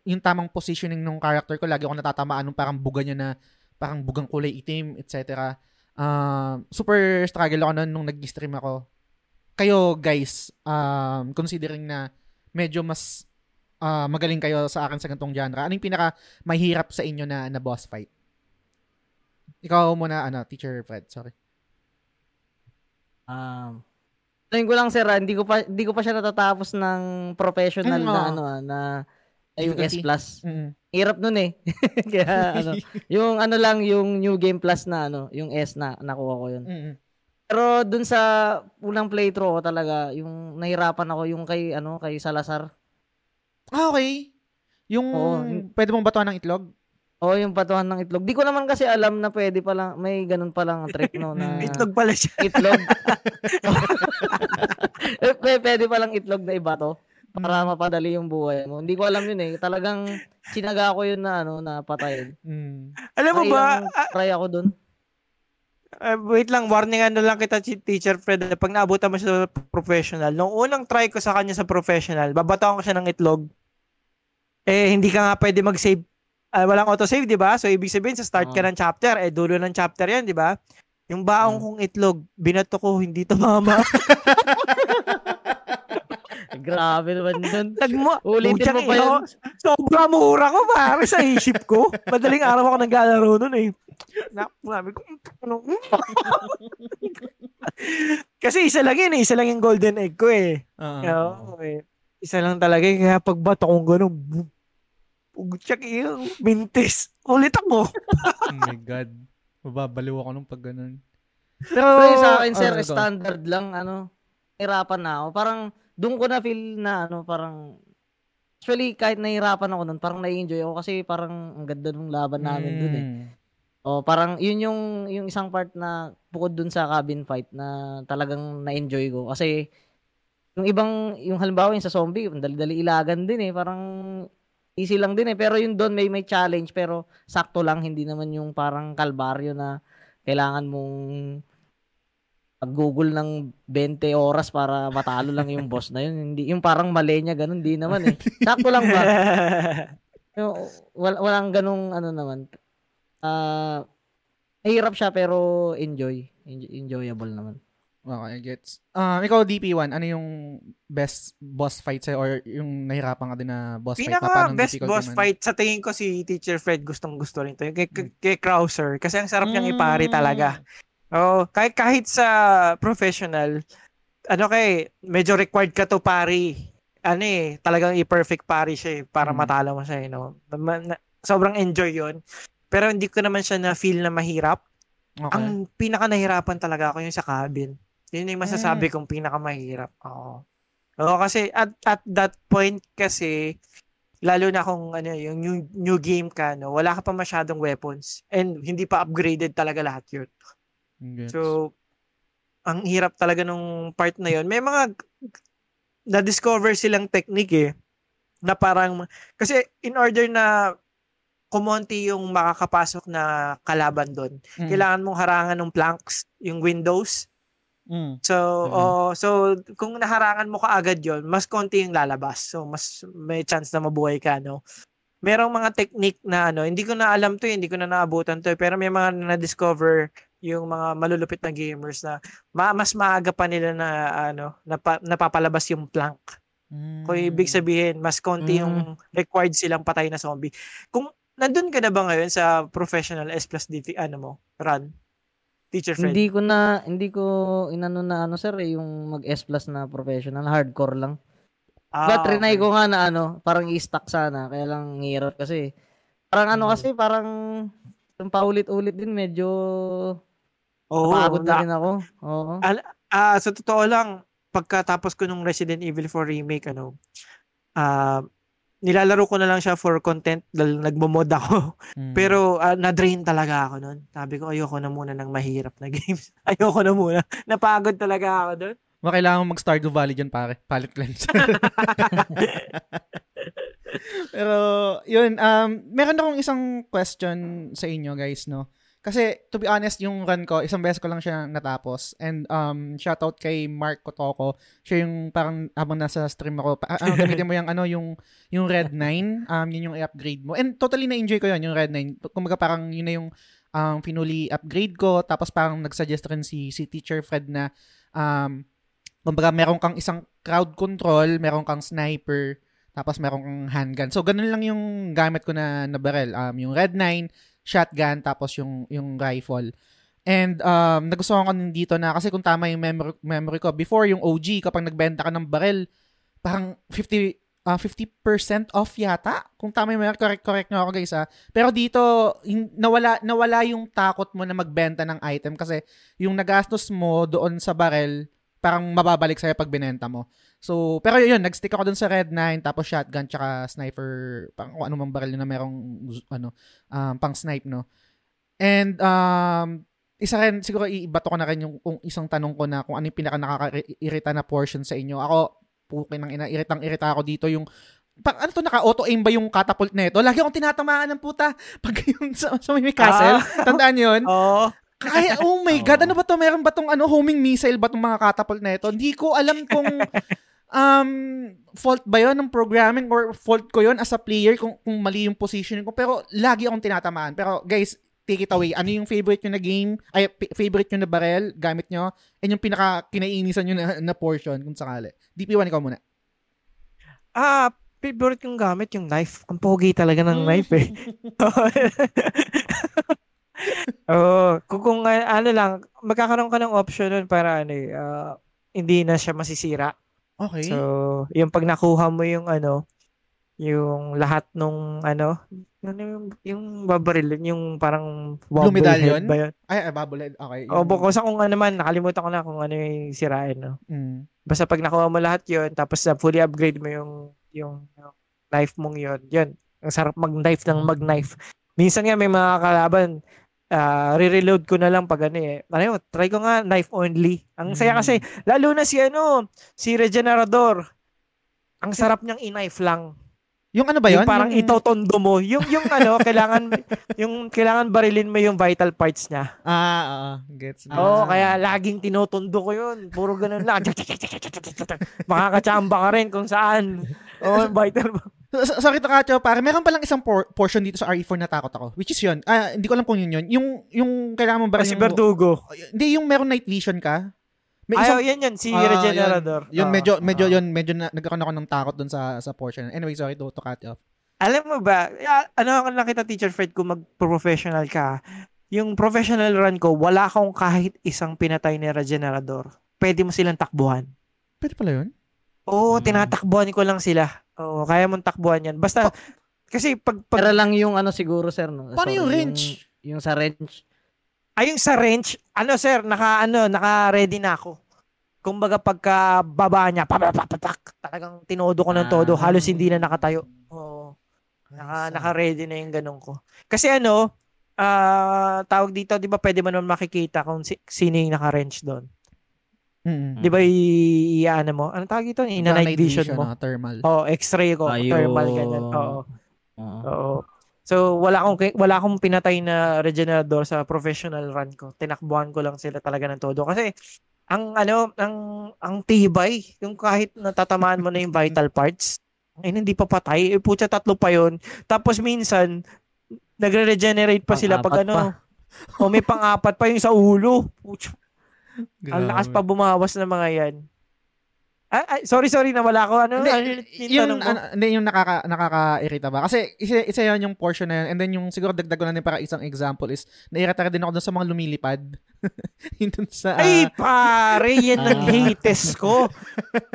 yung tamang positioning ng character ko, lagi akong natatamaan ng parang buga niya na parang bugang kulay itim, etc. Um, super struggle ako noon nung nag-stream ako. Kayo guys, um, considering na medyo mas ah, magaling kayo sa akin sa ganitong genre, ano yung pinaka mahirap sa inyo na, na boss fight? Ikaw muna, ano, Teacher Fred, sorry. Um, Tingin ko lang sir, ah, hindi ko pa hindi ko pa siya natatapos ng professional Mm, na ano ah, na ay, yung S Difficulty. plus. Mm. Hirap nun eh. (laughs) Kaya ano, (laughs) yung ano lang yung new game plus na ano, yung S na nakuha ko yun. Mm-mm. Pero dun sa unang playthrough ko talaga, yung nahirapan ako yung kay ano, kay Salazar. Ah, okay. Yung Oo. pwede mong batuhan ng itlog? O yung patuhan ng itlog. Di ko naman kasi alam na pwede pa lang, may ganun pa lang trick no na (laughs) Itlog pala siya. itlog. (laughs) Eh, pwede, pwede pa lang itlog na ibato para mapadali yung buhay mo. Hindi ko alam yun eh. Talagang sinaga ko yun na ano na patayin. Mm. Alam mo ba, Nakailang try ako dun. Ah, wait lang, warning ano lang kita, Teacher Fred, pag naabutan mo siya sa professional, nung unang try ko sa kanya sa professional, babatawan ko siya ng itlog, eh, hindi ka nga pwede mag-save, ah, walang autosave, di ba? So, ibig sabihin, sa start ka Oo. ng chapter, eh, dulo ng chapter yan, di ba? Yung baong kong itlog, binato ko, hindi tumama. (laughs) Grabe naman dun. Nagmo, Ulitin mo pa yun. ko, Sobra mura ko, pare, sa isip ko. Madaling araw ako naglalaro nun eh. Na, sabi ko, ano? (laughs) Kasi isa lang yun eh. Isa lang yung golden egg ko eh. Ah. Oo, eh. Isa lang talaga eh. Kaya pagbato kong gano'n, bu- Pugtsak yung mintis. Ulit ako. oh my God. Mababaliw ako nung pag ganun. Pero, Pero sa akin, sir, oh, go. standard lang, ano, hirapan na ako. Parang, doon ko na feel na, ano, parang, actually, kahit nahirapan ako nun, parang nai-enjoy ako kasi parang ang ganda nung laban namin dun eh. Mm. Oh, parang yun yung yung isang part na bukod dun sa cabin fight na talagang na-enjoy ko kasi yung ibang yung halimbawa yung sa zombie, dali-dali ilagan din eh, parang easy lang din eh, pero yung doon may may challenge pero sakto lang hindi naman yung parang kalbaryo na kailangan mong pag-google ng 20 oras para matalo lang yung boss na yun. Hindi yung parang mali niya ganun, hindi naman eh. (laughs) Sakto lang ba? (laughs) Yung, wal, walang ganung ano naman. Ah, mahirap siya pero enjoy. Enjoy- enjoyable naman. Okay, gets. Um, ikaw, DP1, ano yung best boss fight sa'yo or yung nahirapan ka din na boss fight? Pinaka Paano ang best boss man? fight sa tingin ko si Teacher Fred gustong gusto rin to. Yung kay, kay, kay Krauser. Kasi ang sarap niyang ipari Mm. talaga. Oh, kahit kahit sa professional, ano kay, medyo required ka to pari. Ano eh, talagang i-perfect pari siya eh, para Mm. matalo mo siya, eh, no? Ma- na- sobrang enjoy yon Pero hindi ko naman siya na feel na mahirap. Okay. Ang pinaka nahirapan talaga ako yung sa cabin. Yun yung Mm. masasabi kong pinaka mahirap. Oo. Oo, kasi at, at that point kasi, lalo na kung ano yung new, new game ka no wala ka pa masyadong weapons and hindi pa upgraded talaga lahat yun Gets. so ang hirap talaga nung part na yon may mga na-discover silang technique eh na parang kasi in order na kumonti yung makakapasok na kalaban doon Mm. kailangan mong harangan ng planks yung windows Mm. So, Mhm. oh, so kung naharangan mo kaagad 'yon, mas konti yung lalabas. So, mas may chance na mabuhay ka, no. Merong mga technique na ano, hindi ko na alam 'to, eh, hindi ko na naabutan 'to, eh, pero may mga na-discover yung mga malulupit na gamers na ma- mas maaga pa nila na ano, napa- napapalabas yung plank. Mm. Kung ibig sabihin, mas konti Mm. yung required silang patay na zombie. Kung nandun ka na ba ngayon sa professional S plus DT, ano mo, run? Teacher Fred? Hindi ko na, hindi ko inano na ano sir, eh, yung mag S plus na professional, hardcore lang. Ah, But okay. ko nga na ano, parang i-stack sana, kaya lang hirap kasi. Parang ano Mm. kasi, parang yung paulit-ulit din, medyo Oo, pagod na rin ako. Oo. Ah, sa totoo lang, pagkatapos ko nung Resident Evil 4 remake ano, ah nilalaro ko na lang siya for content dahil nagmo-mod ako. Mm. Pero ah, na-drain talaga ako noon. Sabi ko ayoko na muna ng mahirap na (laughs) games. ayoko na muna. Napagod talaga ako doon. Baka kailangan mo mag Stardew Valley dyan, pare. Palette cleanse. (laughs) (laughs) Pero, yun, um, meron akong isang question sa inyo, guys, no? Kasi, to be honest, yung run ko, isang beses ko lang siya natapos. And, um, shoutout kay Mark Kotoko. Siya yung parang, habang nasa stream ako, pa, ano, gamitin mo yung, ano, yung, yung Red 9. Um, yun yung i-upgrade mo. And, totally na-enjoy ko yun, yung Red 9. Kumbaga, parang, yun na yung, um, finally upgrade ko. Tapos, parang nagsuggest rin si, si Teacher Fred na, um, kumbaga, meron kang isang crowd control, meron kang sniper, tapos meron kang handgun. So, ganun lang yung gamit ko na, na barrel. Um, yung Red 9, shotgun, tapos yung, yung rifle. And um, nagustuhan ko din dito na kasi kung tama yung memory, memory ko, before yung OG, kapag nagbenta ka ng barrel, parang 50, ah, 50% off yata. Kung tama yung memory, correct, correct nyo ako guys ha. Pero dito, hin- nawala, nawala yung takot mo na magbenta ng item kasi yung nagastos mo doon sa barrel, parang mababalik sa'yo pag binenta mo. So, pero yun, nag-stick ako dun sa Red 9, tapos shotgun, tsaka sniper, pang kung ano mang barrel na merong, ano, um, pang snipe, no? And, um, isa rin, siguro ibato ko na rin yung, yung isang tanong ko na kung ano yung pinaka nakaka-irita na portion sa inyo. Ako, pukin ng ina, iritang irita ako dito yung pang ano to naka-auto-aim ba yung catapult nito? Lagi akong tinatamaan ng puta (laughs) pag yung sa, sa may castle. Tandaan niyo yun? (laughs) Oo. Kaya, oh my (laughs) God, ano ba to? Meron ba tong ano, homing missile ba tong mga catapult na ito? Hindi ko alam kung um, fault ba yon ng programming or fault ko yon as a player kung, kung mali yung positioning ko. Pero lagi akong tinatamaan. Pero guys, take it away. Ano yung favorite nyo na game? Ay, favorite nyo na barrel? Gamit nyo? And yung pinaka kinainisan nyo na, na portion kung sakali. DP1, ikaw muna. Ah, favorite kong gamit yung knife. Ang pogi talaga ng Mm. knife eh. (laughs) Oo. kung, kung uh, ano lang, magkakaroon ka ng option nun para ano eh, ah, hindi na siya masisira. Okay. So, yung pag nakuha mo yung ano, yung lahat nung ano, ano yung, yung babarilin, yung parang Blue medallion? head ba yun? ay, ay, bubble. Okay. O, bukod sa kung ano man, nakalimutan ko na kung ano yung sirain, no? Mm. Basta pag nakuha mo lahat yon tapos na fully upgrade mo yung, yung, yung knife mong yon yun. Ang sarap mag-knife ng mag-knife. Minsan nga may mga kalaban, ah, re-reload ko na lang pag ano eh. Ano yun, try ko nga knife only. Ang saya kasi, lalo na si ano, si Regenerador. Ang sarap niyang i-knife lang. Yung ano ba yun? Yung parang Yung- itotondo mo. Yung, yung ano, (laughs) kailangan, yung kailangan barilin mo yung vital parts niya. Ah, oo. Gets. Oo, gets. kaya laging tinotondo ko yun. Puro ganun lang. (laughs) Makakachamba ka rin kung saan. Oo, (laughs) vital. So- so- Sorry to Kacho, pare. Meron palang isang por- portion dito sa RE4 na takot ako. Which is yun. Ah, hindi ko alam kung yun yun. Yung, yung kailangan mo ba si Verdugo. Hindi, yung meron night vision ka. May Ayaw, isang, yan yan. Si Ah, Regenerador. yun, Oo, medyo, medyo oo. yun, medyo na, nagkaroon ako ng takot dun sa, sa portion. Anyway, sorry to, to cut off. Alam mo ba, ah, ano ako nakita Teacher Fred kung mag-professional ka, yung professional run ko, wala akong kahit isang pinatay ni Regenerador. Pwede mo silang takbuhan. Pwede pala yun? Oo, Hmm. tinatakbuhan ko lang sila. Oo, kaya mong takbuhan yan. Basta, kasi pag, pag Pero lang yung ano siguro sir no. Paano Sorry, yung wrench? Yung, yung sa wrench. Ayun sa wrench, ano sir, naka ano, naka-ready na ako. Kumbaga pagka baba niya, papapapak, talagang tinodo ko ng todo, Ah. halos hindi na nakatayo. Oo. Naka, naka-ready na yung ganun ko. Kasi ano, ah tawag dito, di ba pwede mo naman makikita kung si, sino yung naka-wrench doon. Mm. Di ba i- i-ano mo? Ano tawag dito? Ina-night vision mo. ah, thermal. Oo, x-ray ko, Ayun. thermal ganyan. Oo. Oo. Oo. So wala akong wala akong pinatay na regenerador sa professional run ko. Tinakbuhan ko lang sila talaga ng todo kasi ang ano, ang ang tibay, yung kahit natatamaan mo na yung vital parts, ay hindi pa patay. Eh, putya tatlo pa yon. Tapos minsan nagre-regenerate pa sila pag ano. O may pang-apat pa yung sa ulo. Putya, ang lakas pa bumawas ng mga yan. Ah, ah, sorry, sorry, nawala ko. Ano, Hindi, ano yung yung, ano, hindi, yung nakaka, nakaka-irita ba? Kasi isa, isa yan yung portion na yan. And then yung siguro dagdag ko na din para isang example is, nairita rin ako dun sa mga lumilipad. (laughs) yung dun sa, Ay, ah, pare, yan ang Ah. hatest ko.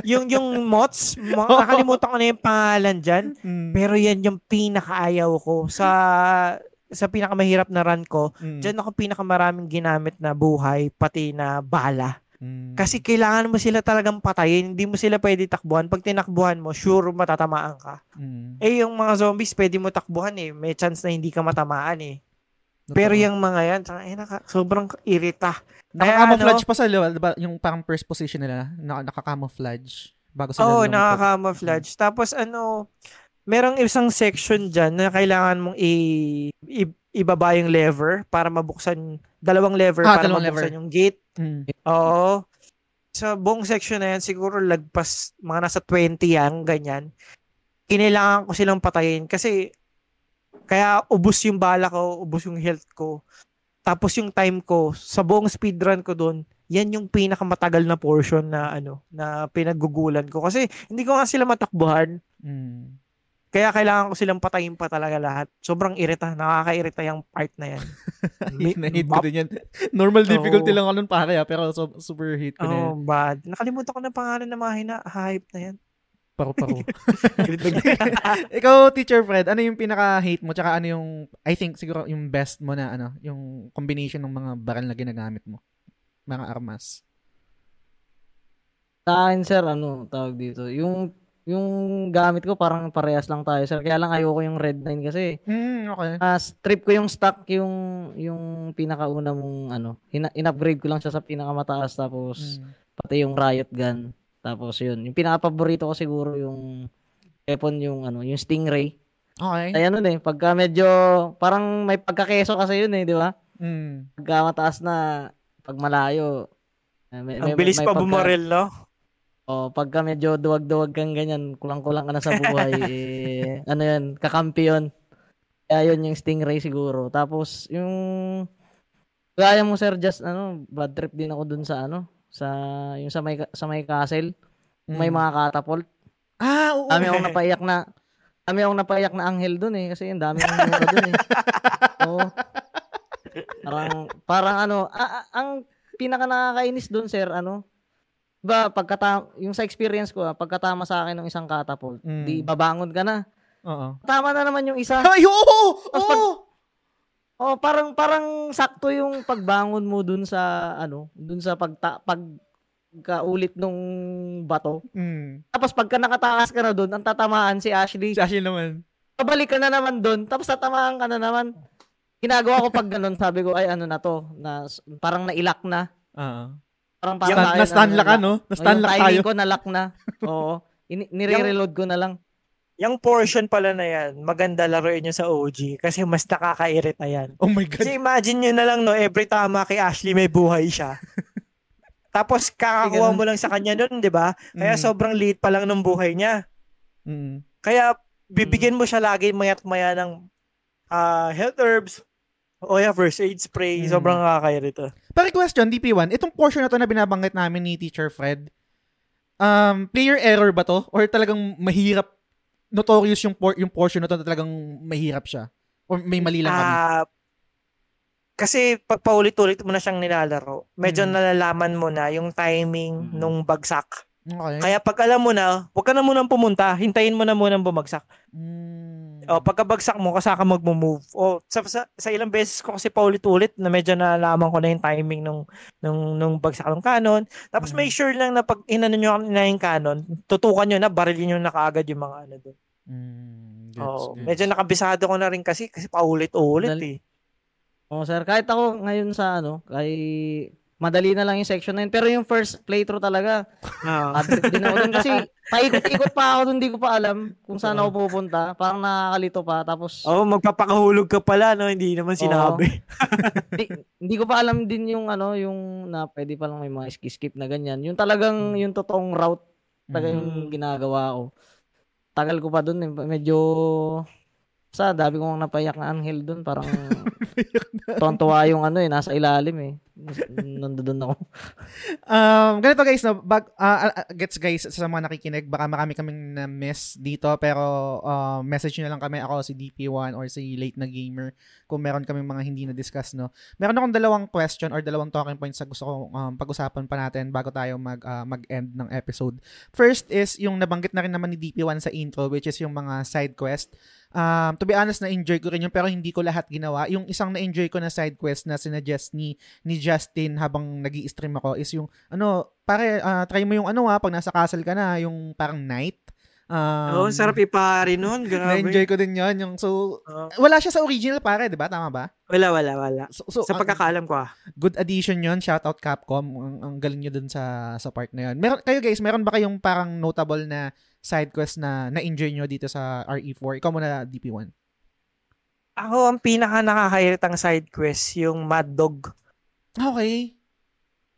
yung yung mods, mga, (laughs) nakalimutan ko na yung pangalan dyan. mm, Pero yan yung pinakaayaw ko. Sa sa pinakamahirap na run ko, mm, dyan ako pinakamaraming ginamit na buhay, pati na bala. mm, Kasi kailangan mo sila talagang patayin. Hindi mo sila pwede takbuhan. Pag tinakbuhan mo, sure matatamaan ka. mm, Eh, yung mga zombies, pwede mo takbuhan eh. May chance na hindi ka matamaan eh. Pero totoo. yung mga yan, tsaka, eh, naka, sobrang irita. Naka-camouflage ano- pa sa liwa, diba? Yung parang first position nila, naka- naka-camouflage. Bago sila oh, lumipad. nakaka-camouflage. Tapos ano, merong isang section dyan na kailangan mong i- i- ibaba yung lever para mabuksan, dalawang lever Ah, para dalawang mabuksan lever. yung gate. Mm, Oo. Sa buong section na yan, siguro lagpas mga nasa 20 yan, ganyan. Kinailangan ko silang patayin kasi kaya ubos yung bala ko, ubos yung health ko. Tapos yung time ko, sa buong speedrun ko doon, yan yung pinakamatagal na portion na ano, na pinaggugulan ko. Kasi hindi ko nga sila matakbuhan. mm. Kaya kailangan ko silang patayin pa talaga lahat. Sobrang irita. Nakakairita yung part na yan. (laughs) Na-hate ko din yan. Normal difficulty Oo. lang ako nun pare, ah, pero so, super hate ko na yan. Oh, bad. Nakalimutan ko na pangalan ng mga hina-hype na yan. Paro-paro. (laughs) (laughs) Ikaw, Teacher Fred, ano yung pinaka-hate mo? Tsaka ano yung, I think, siguro yung best mo na, ano, yung combination ng mga baril na ginagamit mo? Mga armas. Sa akin, sir, ano, tawag dito. Yung, yung gamit ko parang parehas lang tayo, sir. Kaya lang ayoko yung Red 9 kasi Hmm, okay. ah strip ko yung stock yung yung pinakauna mong ano, ina- in-upgrade ko lang siya sa pinakamataas tapos Hmm. pati yung riot gun. Tapos yun, yung pinaka-paborito ko siguro yung weapon yung ano, yung Stingray. Okay. Ay ano eh, pagka medyo parang may pagkakeso kasi yun eh, di ba? Hmm. Pagka mataas na pag malayo. eh, may- Ang may- bilis may pa pagka- bumaril, no? O, pagka medyo duwag-duwag kang ganyan, kulang-kulang ka na sa buhay, (laughs) eh, ano yan, kakampi yun. Kaya yun yung Stingray siguro. Tapos, yung, kaya mo sir, just, ano, bad trip din ako dun sa, ano, sa, yung sa may, sa may castle, may Hmm. mga catapult. Ah, oo. Dami akong napaiyak na, dami akong napaiyak na anghel dun eh, kasi yung dami ng mura dun eh. (laughs) Oo. Parang, parang ano, a- a- ang pinaka nakakainis dun sir, ano, ba pagkatama, yung sa experience ko, ah, pagkatama sa akin ng isang catapult, Mm. di babangon ka na. Oo. Tama na naman yung isa. Ay, oo! Tapos Oo! Oh, parang parang sakto yung pagbangon mo dun sa ano, dun sa pagta pag kaulit nung bato. Hmm. Tapos pagka nakatakas ka na dun, ang tatamaan si Ashley. Si Ashley naman. Pabalik ka na naman dun, tapos tatamaan ka na naman. Ginagawa ko pag ganun, sabi ko, ay ano na to, na, parang nailak na. Oo. Parang Stand, parang na-stand lock ka, no? Na-stand yung lock timing tayo. ko nalock na. (laughs) Oo. Nire-reload ko na lang. Yung portion pala na yan, maganda laruin nyo sa OG kasi mas nakakairita yan. Oh my God. Kasi imagine nyo na lang, no, every tama kay Ashley may buhay siya. (laughs) Tapos kakakuha mo lang sa kanya nun, di ba? Kaya Mm. sobrang liit pa lang ng buhay niya. Mm. Kaya bibigyan mo siya lagi mayat maya ng ah, health herbs, o yeah, first aid spray. Mm. Sobrang nakakairita. Pero question, DP1, itong portion na to na binabanggit namin ni Teacher Fred, um, player error ba to? Or talagang mahirap, notorious yung, por- yung portion na to na talagang mahirap siya? Or may mali lang kami? Ah, kasi pag paulit-ulit mo na siyang nilalaro, medyo Mm. nalalaman mo na yung timing Mm. nung bagsak. Okay. Kaya pag alam mo na, huwag ka na munang pumunta, hintayin mo na munang bumagsak. Mm. O pagkabagsak mo, kasaka magmo-move. O sa, sa, sa ilang beses ko kasi paulit-ulit na medyo nalaman ko na yung timing nung nung nung bagsak ng cannon. Tapos Mm. make sure lang na pag inano nyo na yung cannon, tutukan nyo na, barilin nyo na kaagad yung mga ano doon. Mm, gets, Oo, gets. medyo nakabisado ko na rin kasi kasi paulit-ulit Dali- eh. Oo, sir. Kahit ako ngayon sa ano, kay madali na lang yung section na yun. Pero yung first playthrough talaga, Oo. Addict din ako dun kasi (laughs) paikot-ikot pa ako dun, hindi ko pa alam kung saan ako pupunta. Parang nakakalito pa. Tapos, Oh, magpapakahulog ka pala no, hindi naman sinabi. (laughs) hindi, hindi ko pa alam din yung ano, yung na pwede pa lang may mga skip-skip na ganyan. Yung talagang, yung totoong route talaga Mm. yung ginagawa ko. Tagal ko pa dun eh. Medyo, sa dami kong napayak na anghel dun. Parang, (laughs) tuwan-tuwa yung ano eh, nasa ilalim eh. Nandun ako. Um, ganito guys, no, bag, ah, gets guys sa mga nakikinig, baka marami kaming na-miss dito, pero uh, message nyo lang kami, ako si DP1 or si Late na Gamer, kung meron kaming mga hindi na-discuss, no. Meron akong dalawang question or dalawang talking points na gusto kong um, pag-usapan pa natin bago tayo mag, ah, mag-end ng episode. First is yung nabanggit na rin naman ni DP1 sa intro, which is yung mga side quest. Um, to be honest, na-enjoy ko rin yun, pero hindi ko lahat ginawa. Yung isang na-enjoy ko na side quest na sinuggest ni, ni Justin habang nag stream ako is yung, ano, pare, ah, try mo yung ano ha, pag nasa castle ka na, yung parang night. Um, Oo, ang sarap ipari nun, grabe. Na-enjoy ko din yun. Yung, so, Oo. wala siya sa original pare, di ba? Tama ba? wala, wala, wala. So, so Sa ang- pagkakaalam ko ah. good addition yun. Shout out Capcom. Ang, ang galing nyo dun sa, sa part na yun. Meron, kayo guys, meron ba kayong parang notable na side quest na na-enjoy nyo dito sa RE4? Ikaw muna, DP1. Ako, ang pinaka nakakairitang side quest, yung Mad Dog. Okay.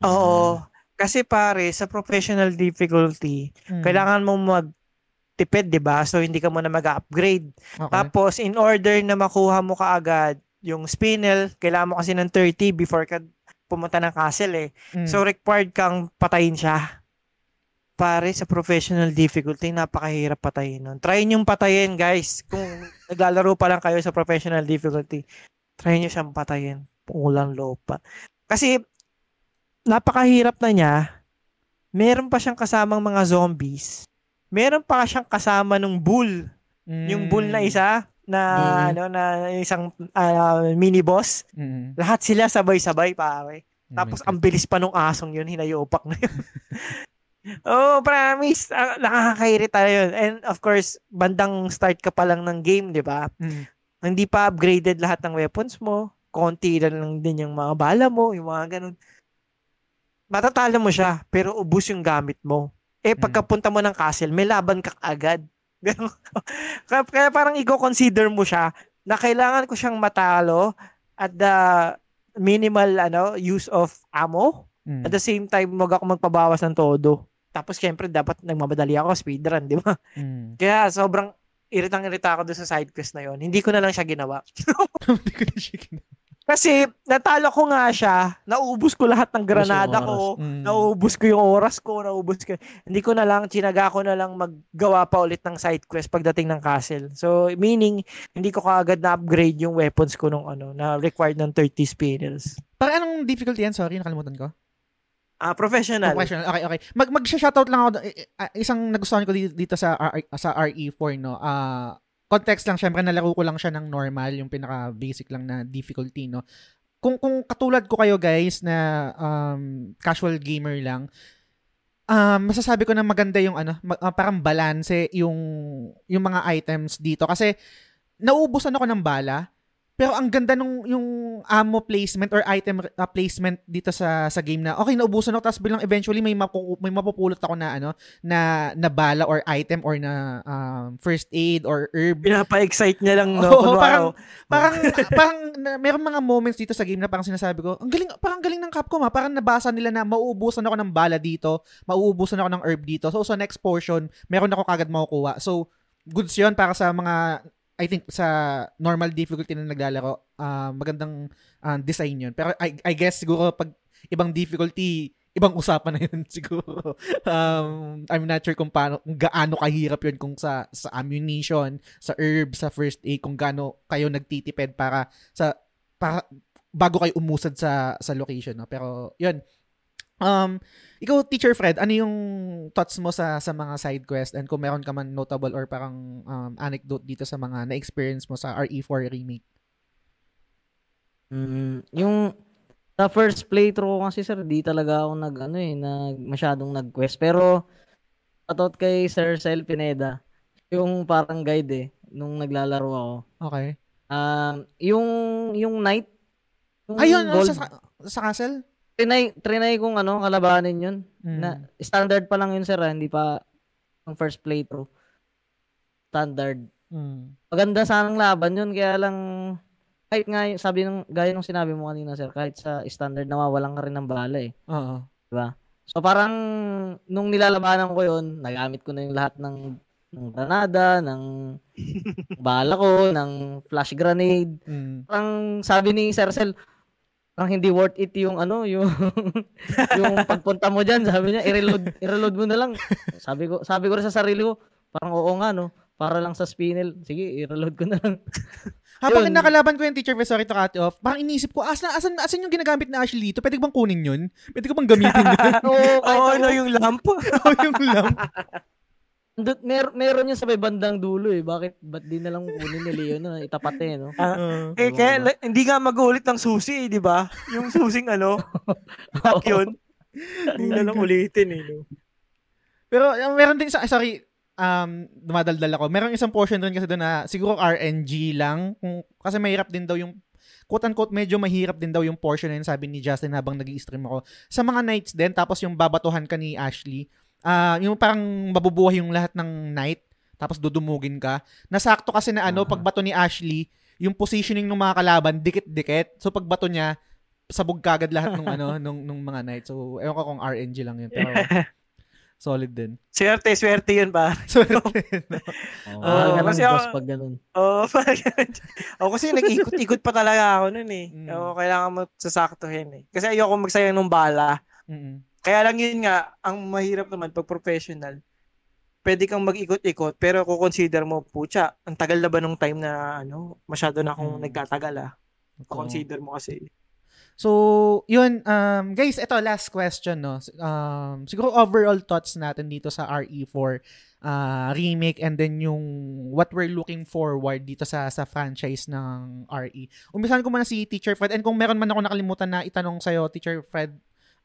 Oo. Kasi pare, sa professional difficulty, Mm. kailangan mong magtipid, di ba? So, hindi ka muna mag-upgrade. Okay. Tapos, in order na makuha mo kaagad yung spinel, kailangan mo kasi ng 30 before ka pumunta ng castle eh. Mm. So, required kang patayin siya. Pare, sa professional difficulty, napakahirap patayin nun. Try nyo patayin, guys. Kung (laughs) naglalaro pa lang kayo sa professional difficulty, try nyo siyang patayin. Pulang loob pa. Kasi, napakahirap na niya. Meron pa siyang kasamang mga zombies. Meron pa siyang kasama ng bull. Yung bull na isa, na Mm. ano na isang ah, mini boss. Mm. Lahat sila sabay-sabay pare. Oh Tapos ang bilis pa nung asong yun, hinayopak na yun. (laughs) oh, promise. Ah, nakakairita yun. And of course, bandang start ka pa lang ng game, di ba? Mm. Hindi pa upgraded lahat ng weapons mo. Konti lang, lang din yung mga bala mo, yung mga ganun. Matatalo mo siya, pero ubus yung gamit mo. Eh, pagkapunta mo ng castle, may laban ka agad. (laughs) Kaya, kaya parang i-consider mo siya na kailangan ko siyang matalo at the minimal ano use of ammo. Mm. At the same time, wag ako magpabawas ng todo. Tapos, syempre, dapat nagmamadali ako, speedrun, di ba? Mm. (laughs) Kaya, sobrang iritang-irita ako doon sa side quest na yon. Hindi ko na lang siya ginawa. (laughs) Hindi ko na siya ginawa. Kasi, natalo ko nga siya, naubos ko lahat ng granada ko, Mm. naubos ko yung oras ko, naubos ko. Hindi ko na lang, chinaga ko na lang maggawa pa ulit ng side quest pagdating ng castle. So, meaning, hindi ko kaagad na-upgrade yung weapons ko nung ano, na required ng 30 spinels. Para anong difficulty yan? Sorry, nakalimutan ko. Ah, professional. Professional. Okay, okay. Mag mag-shoutout lang ako. eh, eh, isang nagustuhan ko dito, dito sa R- sa RE4 no. Ah, context lang syempre nalaro ko lang siya ng normal, yung pinaka basic lang na difficulty no. Kung kung katulad ko kayo guys na um, casual gamer lang, um, masasabi ko na maganda yung ano, ma- ah, parang balance yung yung mga items dito kasi nauubusan ako ng bala. Pero ang ganda nung yung ammo placement or item uh, placement dito sa sa game na okay naubusan ako tapos bilang eventually may mapu, may mapupulot ako na ano na na bala or item or na um, first aid or herb Pinapa-excite niya lang, no? Oo, parang- oh, parang parang na, meron mga moments dito sa game na parang sinasabi ko, ang galing parang galing ng Capcom ha. Parang nabasa nila na mauubusan ako ng bala dito, mauubusan ako ng herb dito. So sa next portion, meron ako kagad makukuha. So goods 'yon para sa mga I think sa normal difficulty na naglalaro, ah, magandang ah, design 'yon. Pero I, I guess siguro pag ibang difficulty, ibang usapan na 'yun (laughs) siguro. Um, I'm not sure kung paano kung gaano kahirap 'yun kung sa sa ammunition, sa herb, sa first aid, kung gaano kayo nagtitipid para sa para bago kayo umusad sa sa location, no? Pero 'yun. Um, ikaw Teacher Fred, ano yung thoughts mo sa sa mga side quest and kung meron ka man notable or parang um, anecdote dito sa mga na-experience mo sa RE4 remake? Mm, yung sa first playthrough ko kasi sir, di talaga ako nag ano eh, nag masyadong nag-quest. Pero shoutout kay Sir Sel Pineda. yung parang guide eh nung naglalaro ako. Okay. Um, yung yung knight yung Ayun, oh, gold, sa, sa castle? Trinay, trinay kong ano, kalabanin yun. Mm. Na, standard pa lang yun, sir. ah, Hindi pa ang first playthrough. Standard. Mm. Maganda sanang laban yun. Kaya lang, kahit nga, sabi ng, gaya nung sinabi mo kanina, sir, kahit sa standard, nawawalan ka rin ng bala eh. Oo. So parang, nung nilalabanan ko yun, nagamit ko na yung lahat ng ng granada, ng (laughs) bala ko, ng flash grenade. Mm. Parang sabi ni Sir Cel, parang hindi worth it yung ano, yung (laughs) yung pagpunta mo diyan, sabi niya, i-reload, i-reload mo na lang. Sabi ko, sabi ko rin sa sarili ko, parang oo nga no, para lang sa spinel. Sige, i-reload ko na lang. (laughs) Habang Yun. nakalaban ko yung teacher, sorry to cut off, parang iniisip ko, asan, asan, asan yung ginagamit na Ashley dito? Pwede ko bang kunin yun? Pwede ko bang gamitin yun? (laughs) Oo, kahit ano ako, yung lamp? Oo, yung lamp. Andun- mer meron yun sa may bandang dulo eh. Bakit, ba't di na lang kunin ni Leo na itapat eh, no? Oo. (laughs) eh, kaya la- hindi nga mag-ulit ng susi, eh, di ba? Yung susing ano, (laughs) lock yun. Hindi na lang ulitin eh. No? Pero um, meron din sa sorry, um dumadaldal ako. Meron isang portion doon kasi doon na siguro RNG lang kung kasi mahirap din daw yung quote unquote medyo mahirap din daw yung portion na yun sabi ni Justin habang nag-i-stream ako. Sa mga nights din tapos yung babatuhan ka ni Ashley, ah yung parang mabubuhay yung lahat ng night tapos dudumugin ka. Nasakto kasi na ano Ah. pagbato ni Ashley, yung positioning ng mga kalaban dikit-dikit. So pagbato niya sabog kagad lahat ng ano (laughs) nung nung mga night. So ewan ko kung RNG lang yun pero solid din. Swerte, swerte yun ba? (laughs) Swerte. (laughs) Oo, Oo, mahal ka kasi ako- boss pag ganun. Oo, parang ganun. Ako kasi nag-ikot-ikot pa talaga ako nun eh. Mm. Oo, kailangan mo sasaktuhin eh. Kasi ayoko magsayang ng bala. Mm-mm. Kaya lang yun nga, ang mahirap naman pag professional, pwede kang mag-ikot-ikot, pero kung consider mo, pucha, ang tagal na ba nung time na, ano, masyado na akong Mm. nagtatagal ah. Totoo. Consider mo kasi. So, yun, um, guys, ito, last question, no? Um, siguro overall thoughts natin dito sa RE4 uh, remake and then yung what we're looking forward dito sa sa franchise ng RE. Umpisahan ko muna si Teacher Fred and kung meron man ako nakalimutan na itanong sa'yo, Teacher Fred,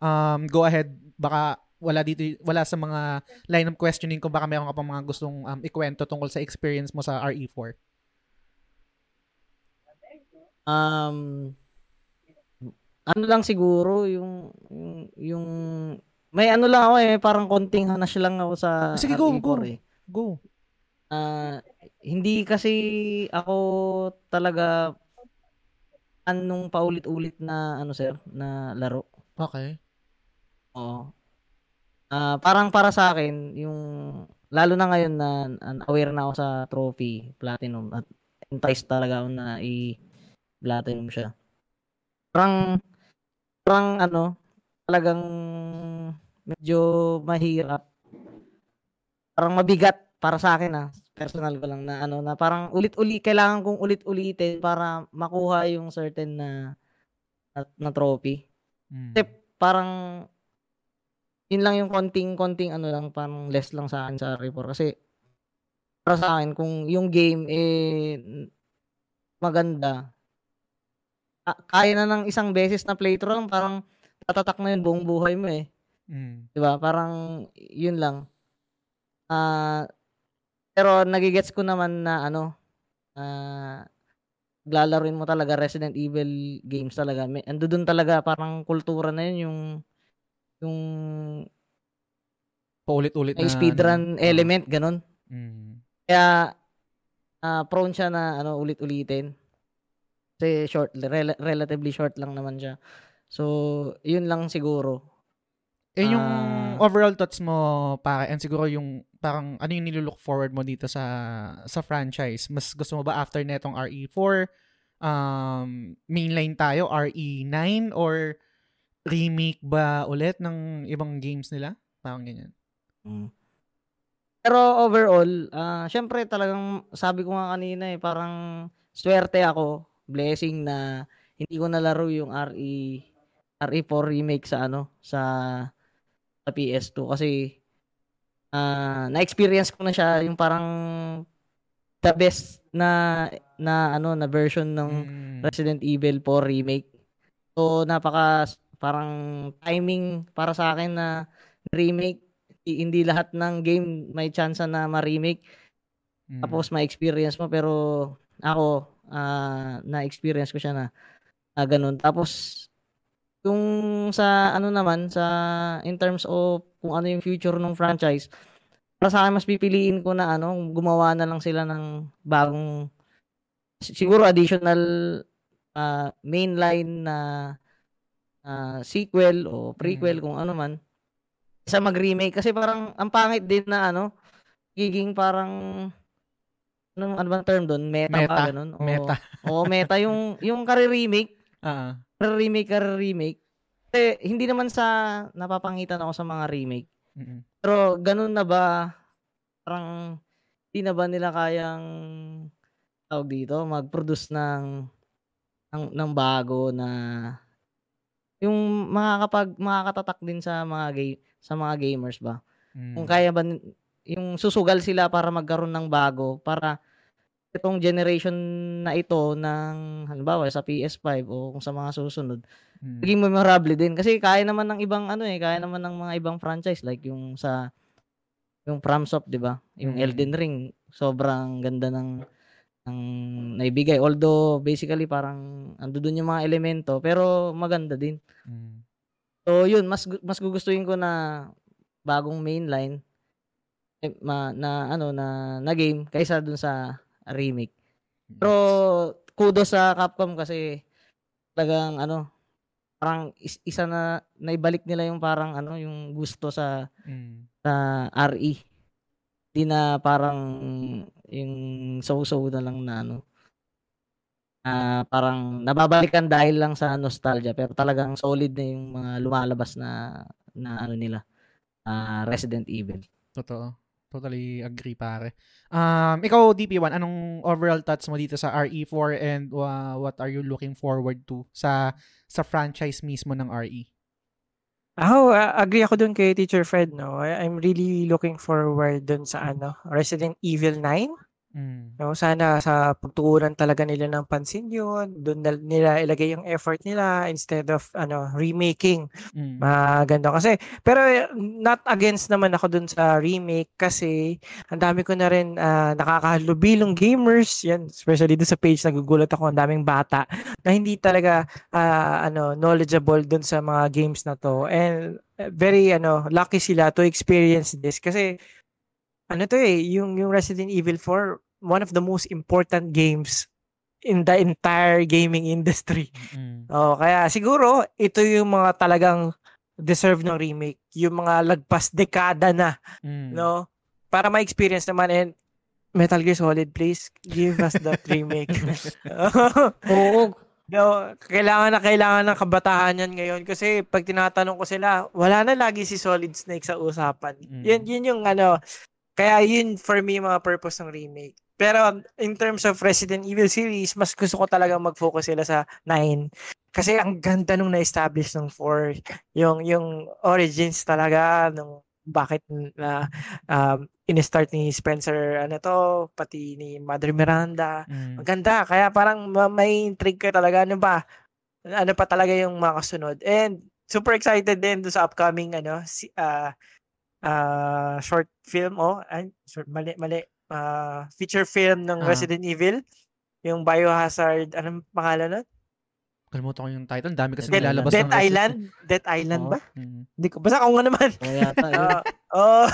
um, go ahead, baka wala dito wala sa mga line of questioning ko baka meron ka pang mga gustong um, ikwento tungkol sa experience mo sa E RE4. Um, ano lang siguro, yung, yung, yung, may ano lang ako eh, parang konting hanas lang ako sa Sige, go, RE4 go. eh. Go. Ah, hindi kasi ako talaga anong paulit-ulit na ano sir, na laro. Okay. Oo. Ah, parang para sa akin, yung lalo na ngayon na na- aware na ako sa trophy, platinum at enticed talaga ako na i-platinum siya. Parang parang ano, talagang medyo mahirap. Parang mabigat para sa akin ah. Personal ko lang na ano na parang ulit-uli kailangan kong ulit-ulitin para makuha yung certain na na, na trophy Mm. Kasi parang yun lang yung konting-konting ano lang, parang less lang sa akin sa report. Kasi para sa akin, kung yung game eh maganda, ah, kaya na ng isang beses na playthrough lang, parang tatatak na yun buong buhay mo eh. Mm. 'Di ba? Parang yun lang. Ah pero nagigets ko naman na ano, ah lalaruin mo talaga Resident Evil games talaga. Ando doon talaga parang kultura na yun yung yung Paulit-ulit na speedrun ano. element ganun. Mm. Kaya ah prone siya na ano ulit-ulitin. Kasi short rel- relatively short lang naman siya. So, yun lang siguro. Eh yung Ah. overall thoughts mo pare and siguro yung parang ano yung nilulook forward mo dito sa sa franchise? Mas gusto mo ba after netong RE4 um mainline tayo RE9 or remake ba ulit ng ibang games nila? Parang ganyan. Mm. Pero overall, ah syempre talagang sabi ko nga kanina eh, parang swerte ako, blessing na hindi ko nalaro yung E, RE RE4 remake sa ano, sa sa PS2 kasi ah na-experience ko na siya yung parang the best na na ano na version ng Mm. Resident Evil 4 remake. So napaka parang timing para sa akin na remake hindi lahat ng game may chance na ma-remake. Mm. Tapos ma-experience mo pero ako ah, na-experience ko siya na ah, ganun. Tapos yung sa ano naman sa in terms of kung ano yung future ng franchise, para sa akin mas pipiliin ko na ano, gumawa na lang sila ng bagong si- siguro additional ah, mainline na ah, sequel o prequel kung ano man sa mag-remake kasi parang ang pangit din na ano giging parang anong ano bang term doon meta, Meta. ba ganun O- Meta. (laughs) oo meta yung yung kare-remake Ah. kare-remake kare-remake eh, hindi naman sa napapangitan ako sa mga remake Mm-mm. pero ganun na ba parang hindi na ba nila kayang tawag dito mag-produce ng ng, ng bago na yung makakapag makakatatak din sa mga gay sa mga gamers ba Mm. kung kaya ba yung susugal sila para magkaroon ng bago para itong generation na ito ng halimbawa sa PS5 o kung sa mga susunod Mm. maging memorable din kasi kaya naman ng ibang ano eh kaya naman ng mga ibang franchise like yung sa yung FromSoft 'di ba yung Mm. Elden Ring sobrang ganda ng ng naibigay although basically parang ando doon yung mga elemento pero maganda din Mm. So yun, mas mas gugustuhin ko na bagong mainline eh, ma, na ano na na game kaysa dun sa remake. Pero kudos sa Capcom kasi talagang ano parang is- isa na naibalik nila yung parang ano yung gusto sa Mm. sa RE. Di na parang yung so-so na lang na ano. Ah, parang nababalikan dahil lang sa nostalgia pero talagang solid na yung mga lumalabas na na ano nila. ah Resident Evil. Totoo. Totally agree, pare. Um, ikaw, DP1, anong overall thoughts mo dito sa RE4 and uh, what are you looking forward to sa sa franchise mismo ng? RE? Ako, ah, agree ako dun kay Teacher Fred, no? I'm really looking forward dun sa ano, Resident Evil 9. Mm. No, sana sa pagtuunan talaga nila ng pansin yun. Doon na nila ilagay yung effort nila instead of ano remaking. Mm. Maganda kasi. Pero eh, not against naman ako dun sa remake kasi ang dami ko na rin ah, nakakahalubilong gamers. Yan, especially dun sa page nagugulat ako ang daming bata na hindi talaga ah, ano knowledgeable dun sa mga games na to. And eh, very ano lucky sila to experience this kasi ano to eh, yung, yung Resident Evil 4, one of the most important games in the entire gaming industry. Mm. (laughs) Oh, kaya siguro ito yung mga talagang deserve ng remake, yung mga lagpas dekada na, Mm. no? Para ma-experience naman and Metal Gear Solid, please give us that remake. (laughs) (laughs) Oo, no, kailangan na kailangan ng kabataan yan ngayon kasi pag tinatanong ko sila, wala na lagi si Solid Snake sa usapan. Mm. Yun, yun yung ano, kaya yun for me mga purpose ng remake. Pero in terms of Resident Evil series, mas gusto ko talaga mag-focus sila sa 9. Kasi ang ganda nung na-establish ng 4. Yung, yung origins talaga, nung bakit na um, in-start ni Spencer, ano to, pati ni Mother Miranda. Mm. Ang ganda. Kaya parang ma- may intrigue ka talaga. Ano ba? Ano pa talaga yung makasunod. And super excited din sa upcoming ano si, ah, ah, short film oh ay, short mali mali Ah, feature film ng Ah. Resident Evil yung Biohazard anong pangalan nun? Kalimutan ko yung title. Dami kasi Dead- nilalabas Dead ng Island? Dead Island Oo. ba? Mm. Hindi ko basta ako nga naman. oo yata. yun. (laughs) Oo. oh,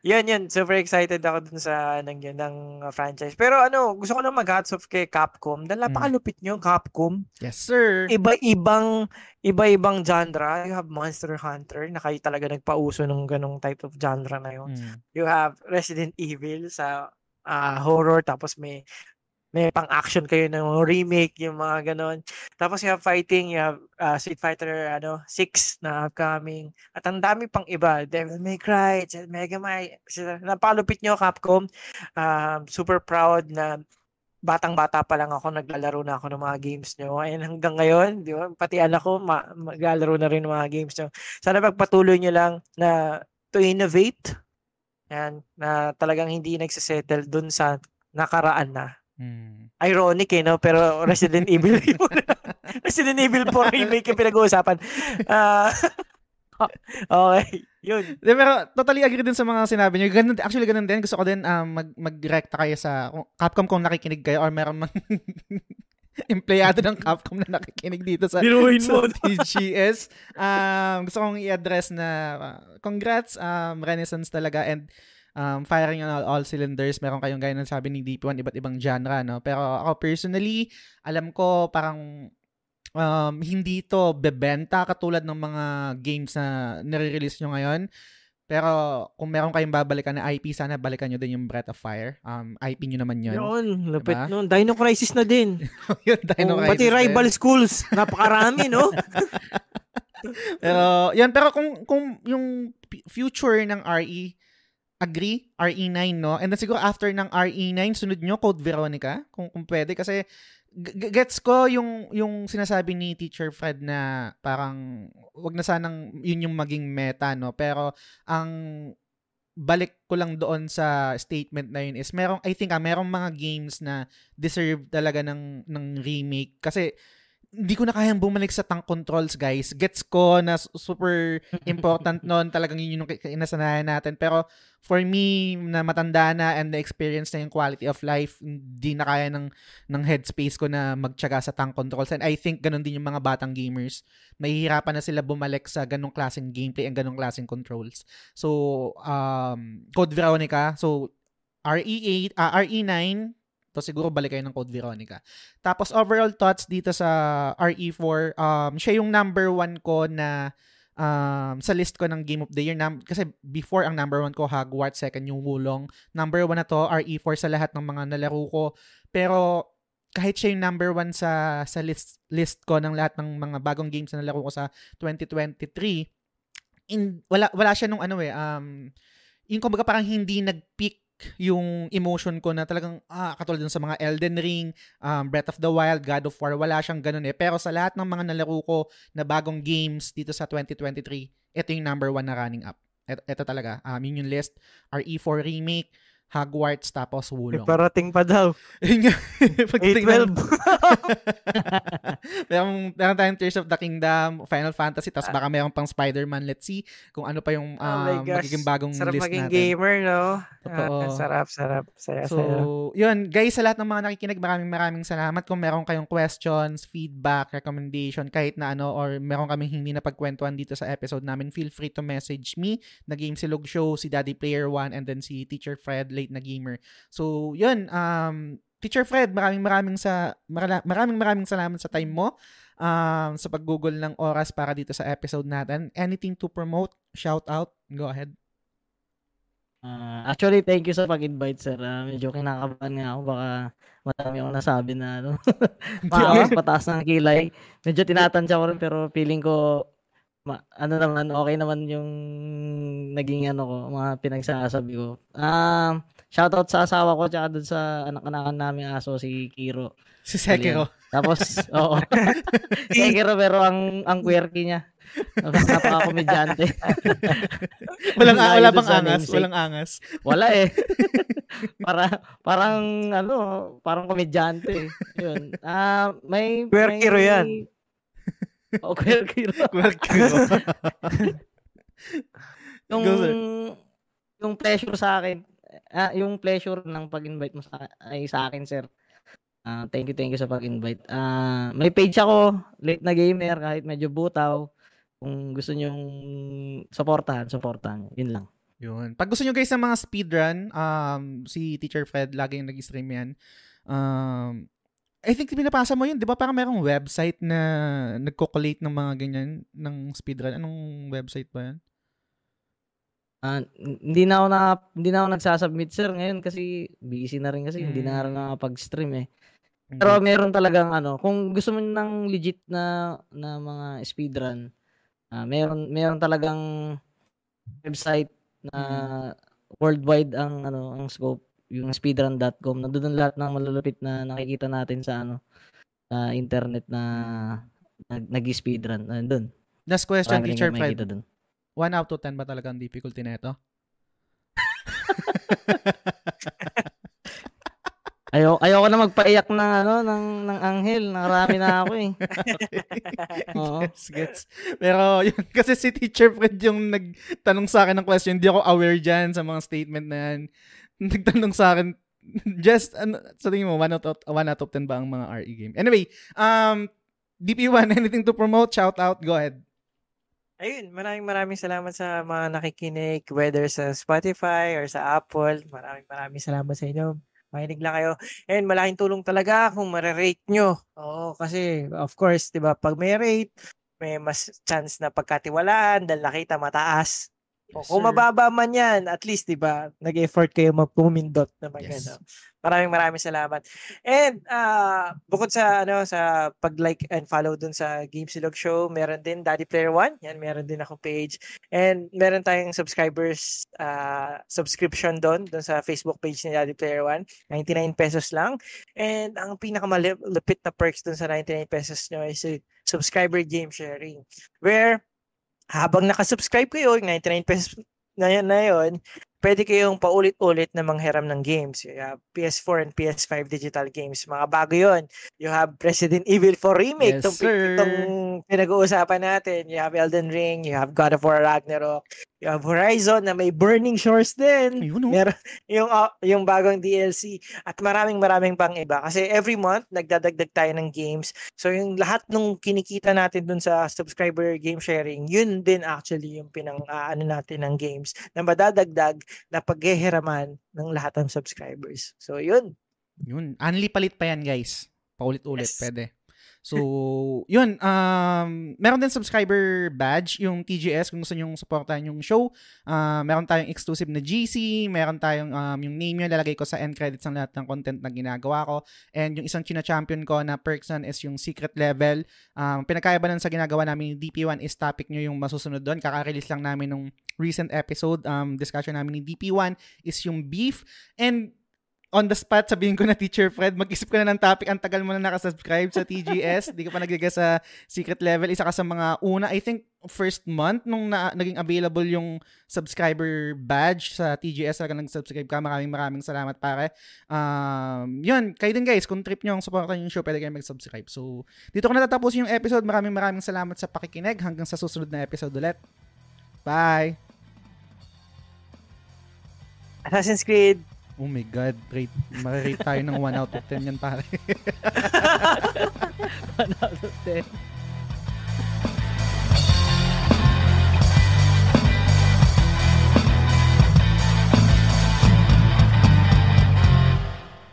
yun yun. Super excited ako dun sa nang yun, ng uh, franchise. Pero ano, gusto ko lang mag-hats off kay Capcom. Dahil Mm. napakalupit nyo, Capcom. Yes, sir. iba-ibang iba-ibang genre. You have Monster Hunter na kayo talaga nagpauso ng ganong type of genre na yun. Mm. You have Resident Evil sa ah, horror tapos may may pang-action kayo ng remake yung mga ganon. Tapos you have fighting, you ah, Street Fighter ano 6 na upcoming. At ang dami pang iba. Devil May Cry, Mega Man. Napalupit nyo Capcom. Um, super proud na batang-bata pa lang ako, naglalaro na ako ng mga games nyo. And hanggang ngayon, di ba, pati anak ko, ma- maglalaro na rin ng mga games nyo. Sana pagpatuloy nyo lang na to innovate, yan, na talagang hindi nagsisettle dun sa nakaraan na. Mm. Ironic eh, no? Pero Resident (laughs) Evil Resident Evil 4 remake yung pinag-uusapan. Ah, (laughs) okay. Yun. De, pero totally agree din sa mga sinabi niyo. Ganun, actually, ganun din. Gusto ko din um, mag, mag-recta kayo sa Capcom kung nakikinig kayo or meron mang (laughs) empleyado ng Capcom na nakikinig dito sa, Binuhin sa mo. TGS. Um, gusto kong i-address na uh, congrats, um, Renaissance talaga and um, firing on all, all cylinders. Meron kayong gaya ng sabi ni DP1, iba't ibang genre, no? Pero ako personally, alam ko parang um, hindi to bebenta katulad ng mga games na nire-release nyo ngayon. Pero kung meron kayong babalikan na IP, sana balikan nyo din yung Breath of Fire. Um, IP nyo naman yun. Yun, lapit Diba? nun. Dino Crisis na din. (laughs) yun, Dino Oo, Crisis pati din. rival schools. Napakarami, no? (laughs) Pero, yan, pero kung, kung yung future ng RE, agree, RE9, no? And then siguro after ng RE9, sunod nyo, Code Veronica, kung, kung pwede. Kasi, g- gets ko yung, yung sinasabi ni Teacher Fred na parang, wag na sanang yun yung maging meta, no? Pero, ang balik ko lang doon sa statement na yun is merong I think ah merong mga games na deserve talaga ng ng remake kasi hindi ko na kayang bumalik sa tank controls, guys. Gets ko na su- super (laughs) important noon. Talagang yun yung kinasanayan natin. Pero for me, na matanda na and na-experience na yung quality of life, hindi na kaya ng, ng headspace ko na magtyaga sa tank controls. And I think ganun din yung mga batang gamers. Mahihirapan na sila bumalik sa ganong klaseng gameplay and ganong klaseng controls. So, um, Code Veronica. So, RE8, ah, RE9, to siguro balik kayo ng Code Veronica. Tapos overall thoughts dito sa RE4, um, siya yung number one ko na um, sa list ko ng Game of the Year. Num- kasi before ang number one ko, Hogwarts, second yung Wulong. Number one na to, RE4 sa lahat ng mga nalaro ko. Pero kahit siya yung number one sa sa list list ko ng lahat ng mga bagong games na nalaro ko sa 2023, in, wala wala siya nung ano eh um yung kumbaga parang hindi nag-peak yung emotion ko na talagang ah, katulad dun sa mga Elden Ring, um, Breath of the Wild, God of War, wala siyang ganun eh. Pero sa lahat ng mga nalaro ko na bagong games dito sa 2023, ito yung number one na running up. Ito, ito talaga. Um, yun yung list. RE4 Remake, Hogwarts, tapos Wulong. parating pa daw. (laughs) Yun nga. (laughs) Pag tingnan- 812. meron, meron tayong Tears of the Kingdom, Final Fantasy, tapos baka meron pang Spider-Man. Let's see kung ano pa yung Oh um, gosh. magiging bagong Sarap list maging natin. gamer, no? Totoo. Ah, sarap, sarap. Saya, So, saya. yun, guys, sa lahat ng mga nakikinig, maraming maraming salamat. Kung meron kayong questions, feedback, recommendation, kahit na ano, or meron kaming hindi na pagkwentuhan dito sa episode namin, feel free to message me, na Game Silog Show, si Daddy Player One, and then si Teacher Fred, late na gamer. So, yun, um, Teacher Fred, maraming maraming sa maraming maraming salamat sa time mo um, sa paggugol ng oras para dito sa episode natin. Anything to promote? Shout out? Go ahead. Ah, actually, thank you sa pag-invite, sir. Ah, medyo kinakabahan nga ako. Baka madami akong nasabi na ano. Maawas, pataas ng kilay. Medyo tinatansya ko rin pero feeling ko ma- ano naman, okay naman yung naging ano ko, mga pinagsasabi ko. Um, shoutout sa asawa ko tsaka dun sa anak-anakan namin aso si Kiro. Si Sekiro. Tapos, (laughs) oo. (laughs) si Kiro pero ang ang quirky niya. Napaka-komedyante. (laughs) Walang, wala bang angas? namesake. Walang angas. Wala eh. Para parang ano, parang komedyante. eh. Yun. Ah, may Quirky may- ro yan. Oh, quirky ro. Sekiro. Yung yung pleasure sa akin, ah, yung pleasure ng pag-invite mo sa ay sa akin, sir. Ah, thank you, thank you sa pag-invite. Ah, may page ako, late na gamer kahit medyo butaw. Kung gusto niyo suportahan, suportahan. Yun lang. Yun. Pag gusto nyo guys ng mga speedrun, um, si Teacher Fred, laging nag-stream yan. Um, I think pinapasa mo yun, di ba? Parang merong website na nagko-collate ng mga ganyan ng speedrun. Anong website ba yan? Ah, n- hindi na ako na hindi na ako nagsasubmit sir ngayon kasi busy na rin kasi hindi na rin nakapag-stream eh. Pero meron talagang ano, kung gusto mo ng legit na na mga speedrun, ah meron meron talagang website na worldwide ang ano ang scope, yung speedrun.com. Nandoon lahat ng malulupit na nakikita natin sa ano sa internet na nag, nag-speedrun. Nandun. Last question, rin Teacher Fred. makikita dun. 1 out of 10 ba talaga ang difficulty na ito? (laughs) Ayaw, ayoko na magpaiyak ng ano ng ng anghel, nakarami na ako eh. (laughs) Oo. gets, gets. Pero yun, (laughs) kasi si Teacher Fred yung nagtanong sa akin ng question, hindi ako aware dyan sa mga statement na yan. (laughs) Nagtanong sa akin, just, ano, sa tingin mo, 1 out of, 1 out of 10 ba ang mga RE game? Anyway, um, DP1, (laughs) anything to promote? Shout out, go ahead. Ayun, maraming maraming salamat sa mga nakikinig, whether sa Spotify or sa Apple. Maraming maraming salamat sa inyo. Makinig lang kayo. And malaking tulong talaga kung marirate nyo. Oo, kasi of course, di ba, pag may rate, may mas chance na pagkatiwalaan dahil nakita mataas. Yes, kung sir. mababa man yan, at least, di ba, nag-effort kayo magpumindot naman Yes. ano. Maraming maraming salamat. And ah bukod sa ano sa pag-like and follow dun sa Game Silog Show, meron din Daddy Player One. Yan, meron din akong page. And meron tayong subscribers ah, subscription doon doon sa Facebook page ni Daddy Player One. 99 pesos lang. And ang pinakamalupit na perks doon sa 99 pesos nyo is subscriber game sharing. Where habang nakasubscribe kayo, yung 99 pesos na yun, na yun pwede kayong paulit-ulit na manghiram ng games. You have PS4 and PS5 digital games. Mga bago yon. You have Resident Evil 4 Yes, Remake. Itong, sir. itong pinag-uusapan natin. You have Elden Ring. You have God of War Ragnarok. You have Horizon na may Burning Shores din. Ayun, oh. Meron yung ah, yung bagong DLC at maraming maraming pang iba kasi every month nagdadagdag tayo ng games. So yung lahat ng kinikita natin dun sa subscriber game sharing, yun din actually yung pinang ah, ano natin ng games na madadagdag na paghihiraman ng lahat ng subscribers. So yun. Yun. Unli palit pa yan, guys. Paulit-ulit, Yes. pwede. So, yun. Um, meron din subscriber badge, yung TGS, kung gusto nyo supportan yung show. Ah, meron tayong exclusive na GC, meron tayong um, yung name yun, lalagay ko sa end credits ng lahat ng content na ginagawa ko. And yung isang china-champion ko na perks nun is yung secret level. Um, pinakaiba nun sa ginagawa namin yung DP1 is topic nyo yung masusunod doon. Kaka-release lang namin nung recent episode. Um, discussion namin ni DP1 is yung beef. And on the spot, sabihin ko na, Teacher Fred, mag-isip ka na ng topic. Ang tagal mo na nakasubscribe sa TGS. Di ka pa nagiga sa secret level. Isa ka sa mga una, I think, first month nung na, naging available yung subscriber badge sa TGS. Talaga nag-subscribe ka. Maraming maraming salamat, pare. Um, yun, kayo din guys, kung trip nyo ang supportan yung show, pwede kayo mag-subscribe. So, dito ko natatapos yung episode. Maraming maraming salamat sa pakikinig. Hanggang sa susunod na episode ulit. Bye! Assassin's Creed. Oh my God, rate, marirate tayo ng 1 out of 10 yan, pare. (laughs)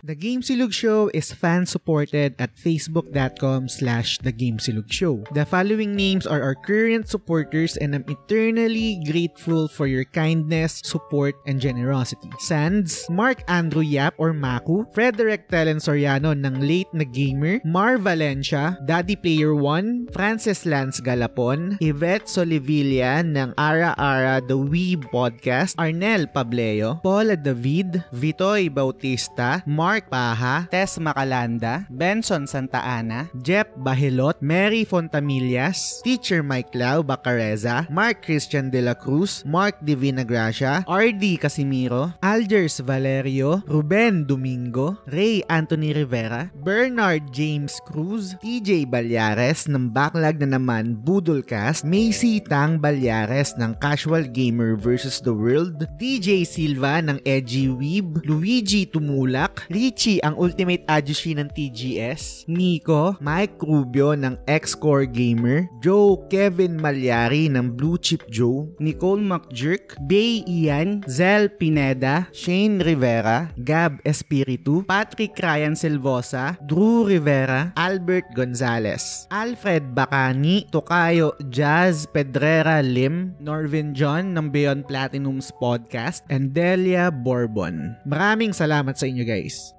The Game Silog Show is fan-supported at facebook.com slash The Game Silog Show. The following names are our current supporters and I'm eternally grateful for your kindness, support, and generosity. Sands, Mark Andrew Yap or Maku, Frederick Telen Soriano ng Late na Gamer, Mar Valencia, Daddy Player 1, Francis Lance Galapon, Yvette Solivilla ng Ara Ara The Weeb Podcast, Arnel Pableo, Paula David, Vitoy Bautista, Mark Paha, Tess Macalanda, Benson Santa Ana, Jep Bahilot, Mary Fontamillas, Teacher Mike Lau Bacareza, Mark Christian De La Cruz, Mark Divina Gracia, RD Casimiro, Algers Valerio, Ruben Domingo, Ray Anthony Rivera, Bernard James Cruz, TJ Balyares ng Backlog na naman Budolcast, Macy Tang Balyares ng Casual Gamer vs. The World, DJ Silva ng Edgy Weeb, Luigi Tumulak, Richie ang Ultimate Ajushi ng TGS, Nico, Mike Rubio ng X-Core Gamer, Joe Kevin Malyari ng Blue Chip Joe, Nicole McJerk, Bay Ian, Zel Pineda, Shane Rivera, Gab Espiritu, Patrick Ryan Silvosa, Drew Rivera, Albert Gonzalez, Alfred Bacani, Tokayo Jazz Pedrera Lim, Norvin John ng Beyond Platinum's podcast, and Delia Bourbon. Maraming salamat sa inyo guys.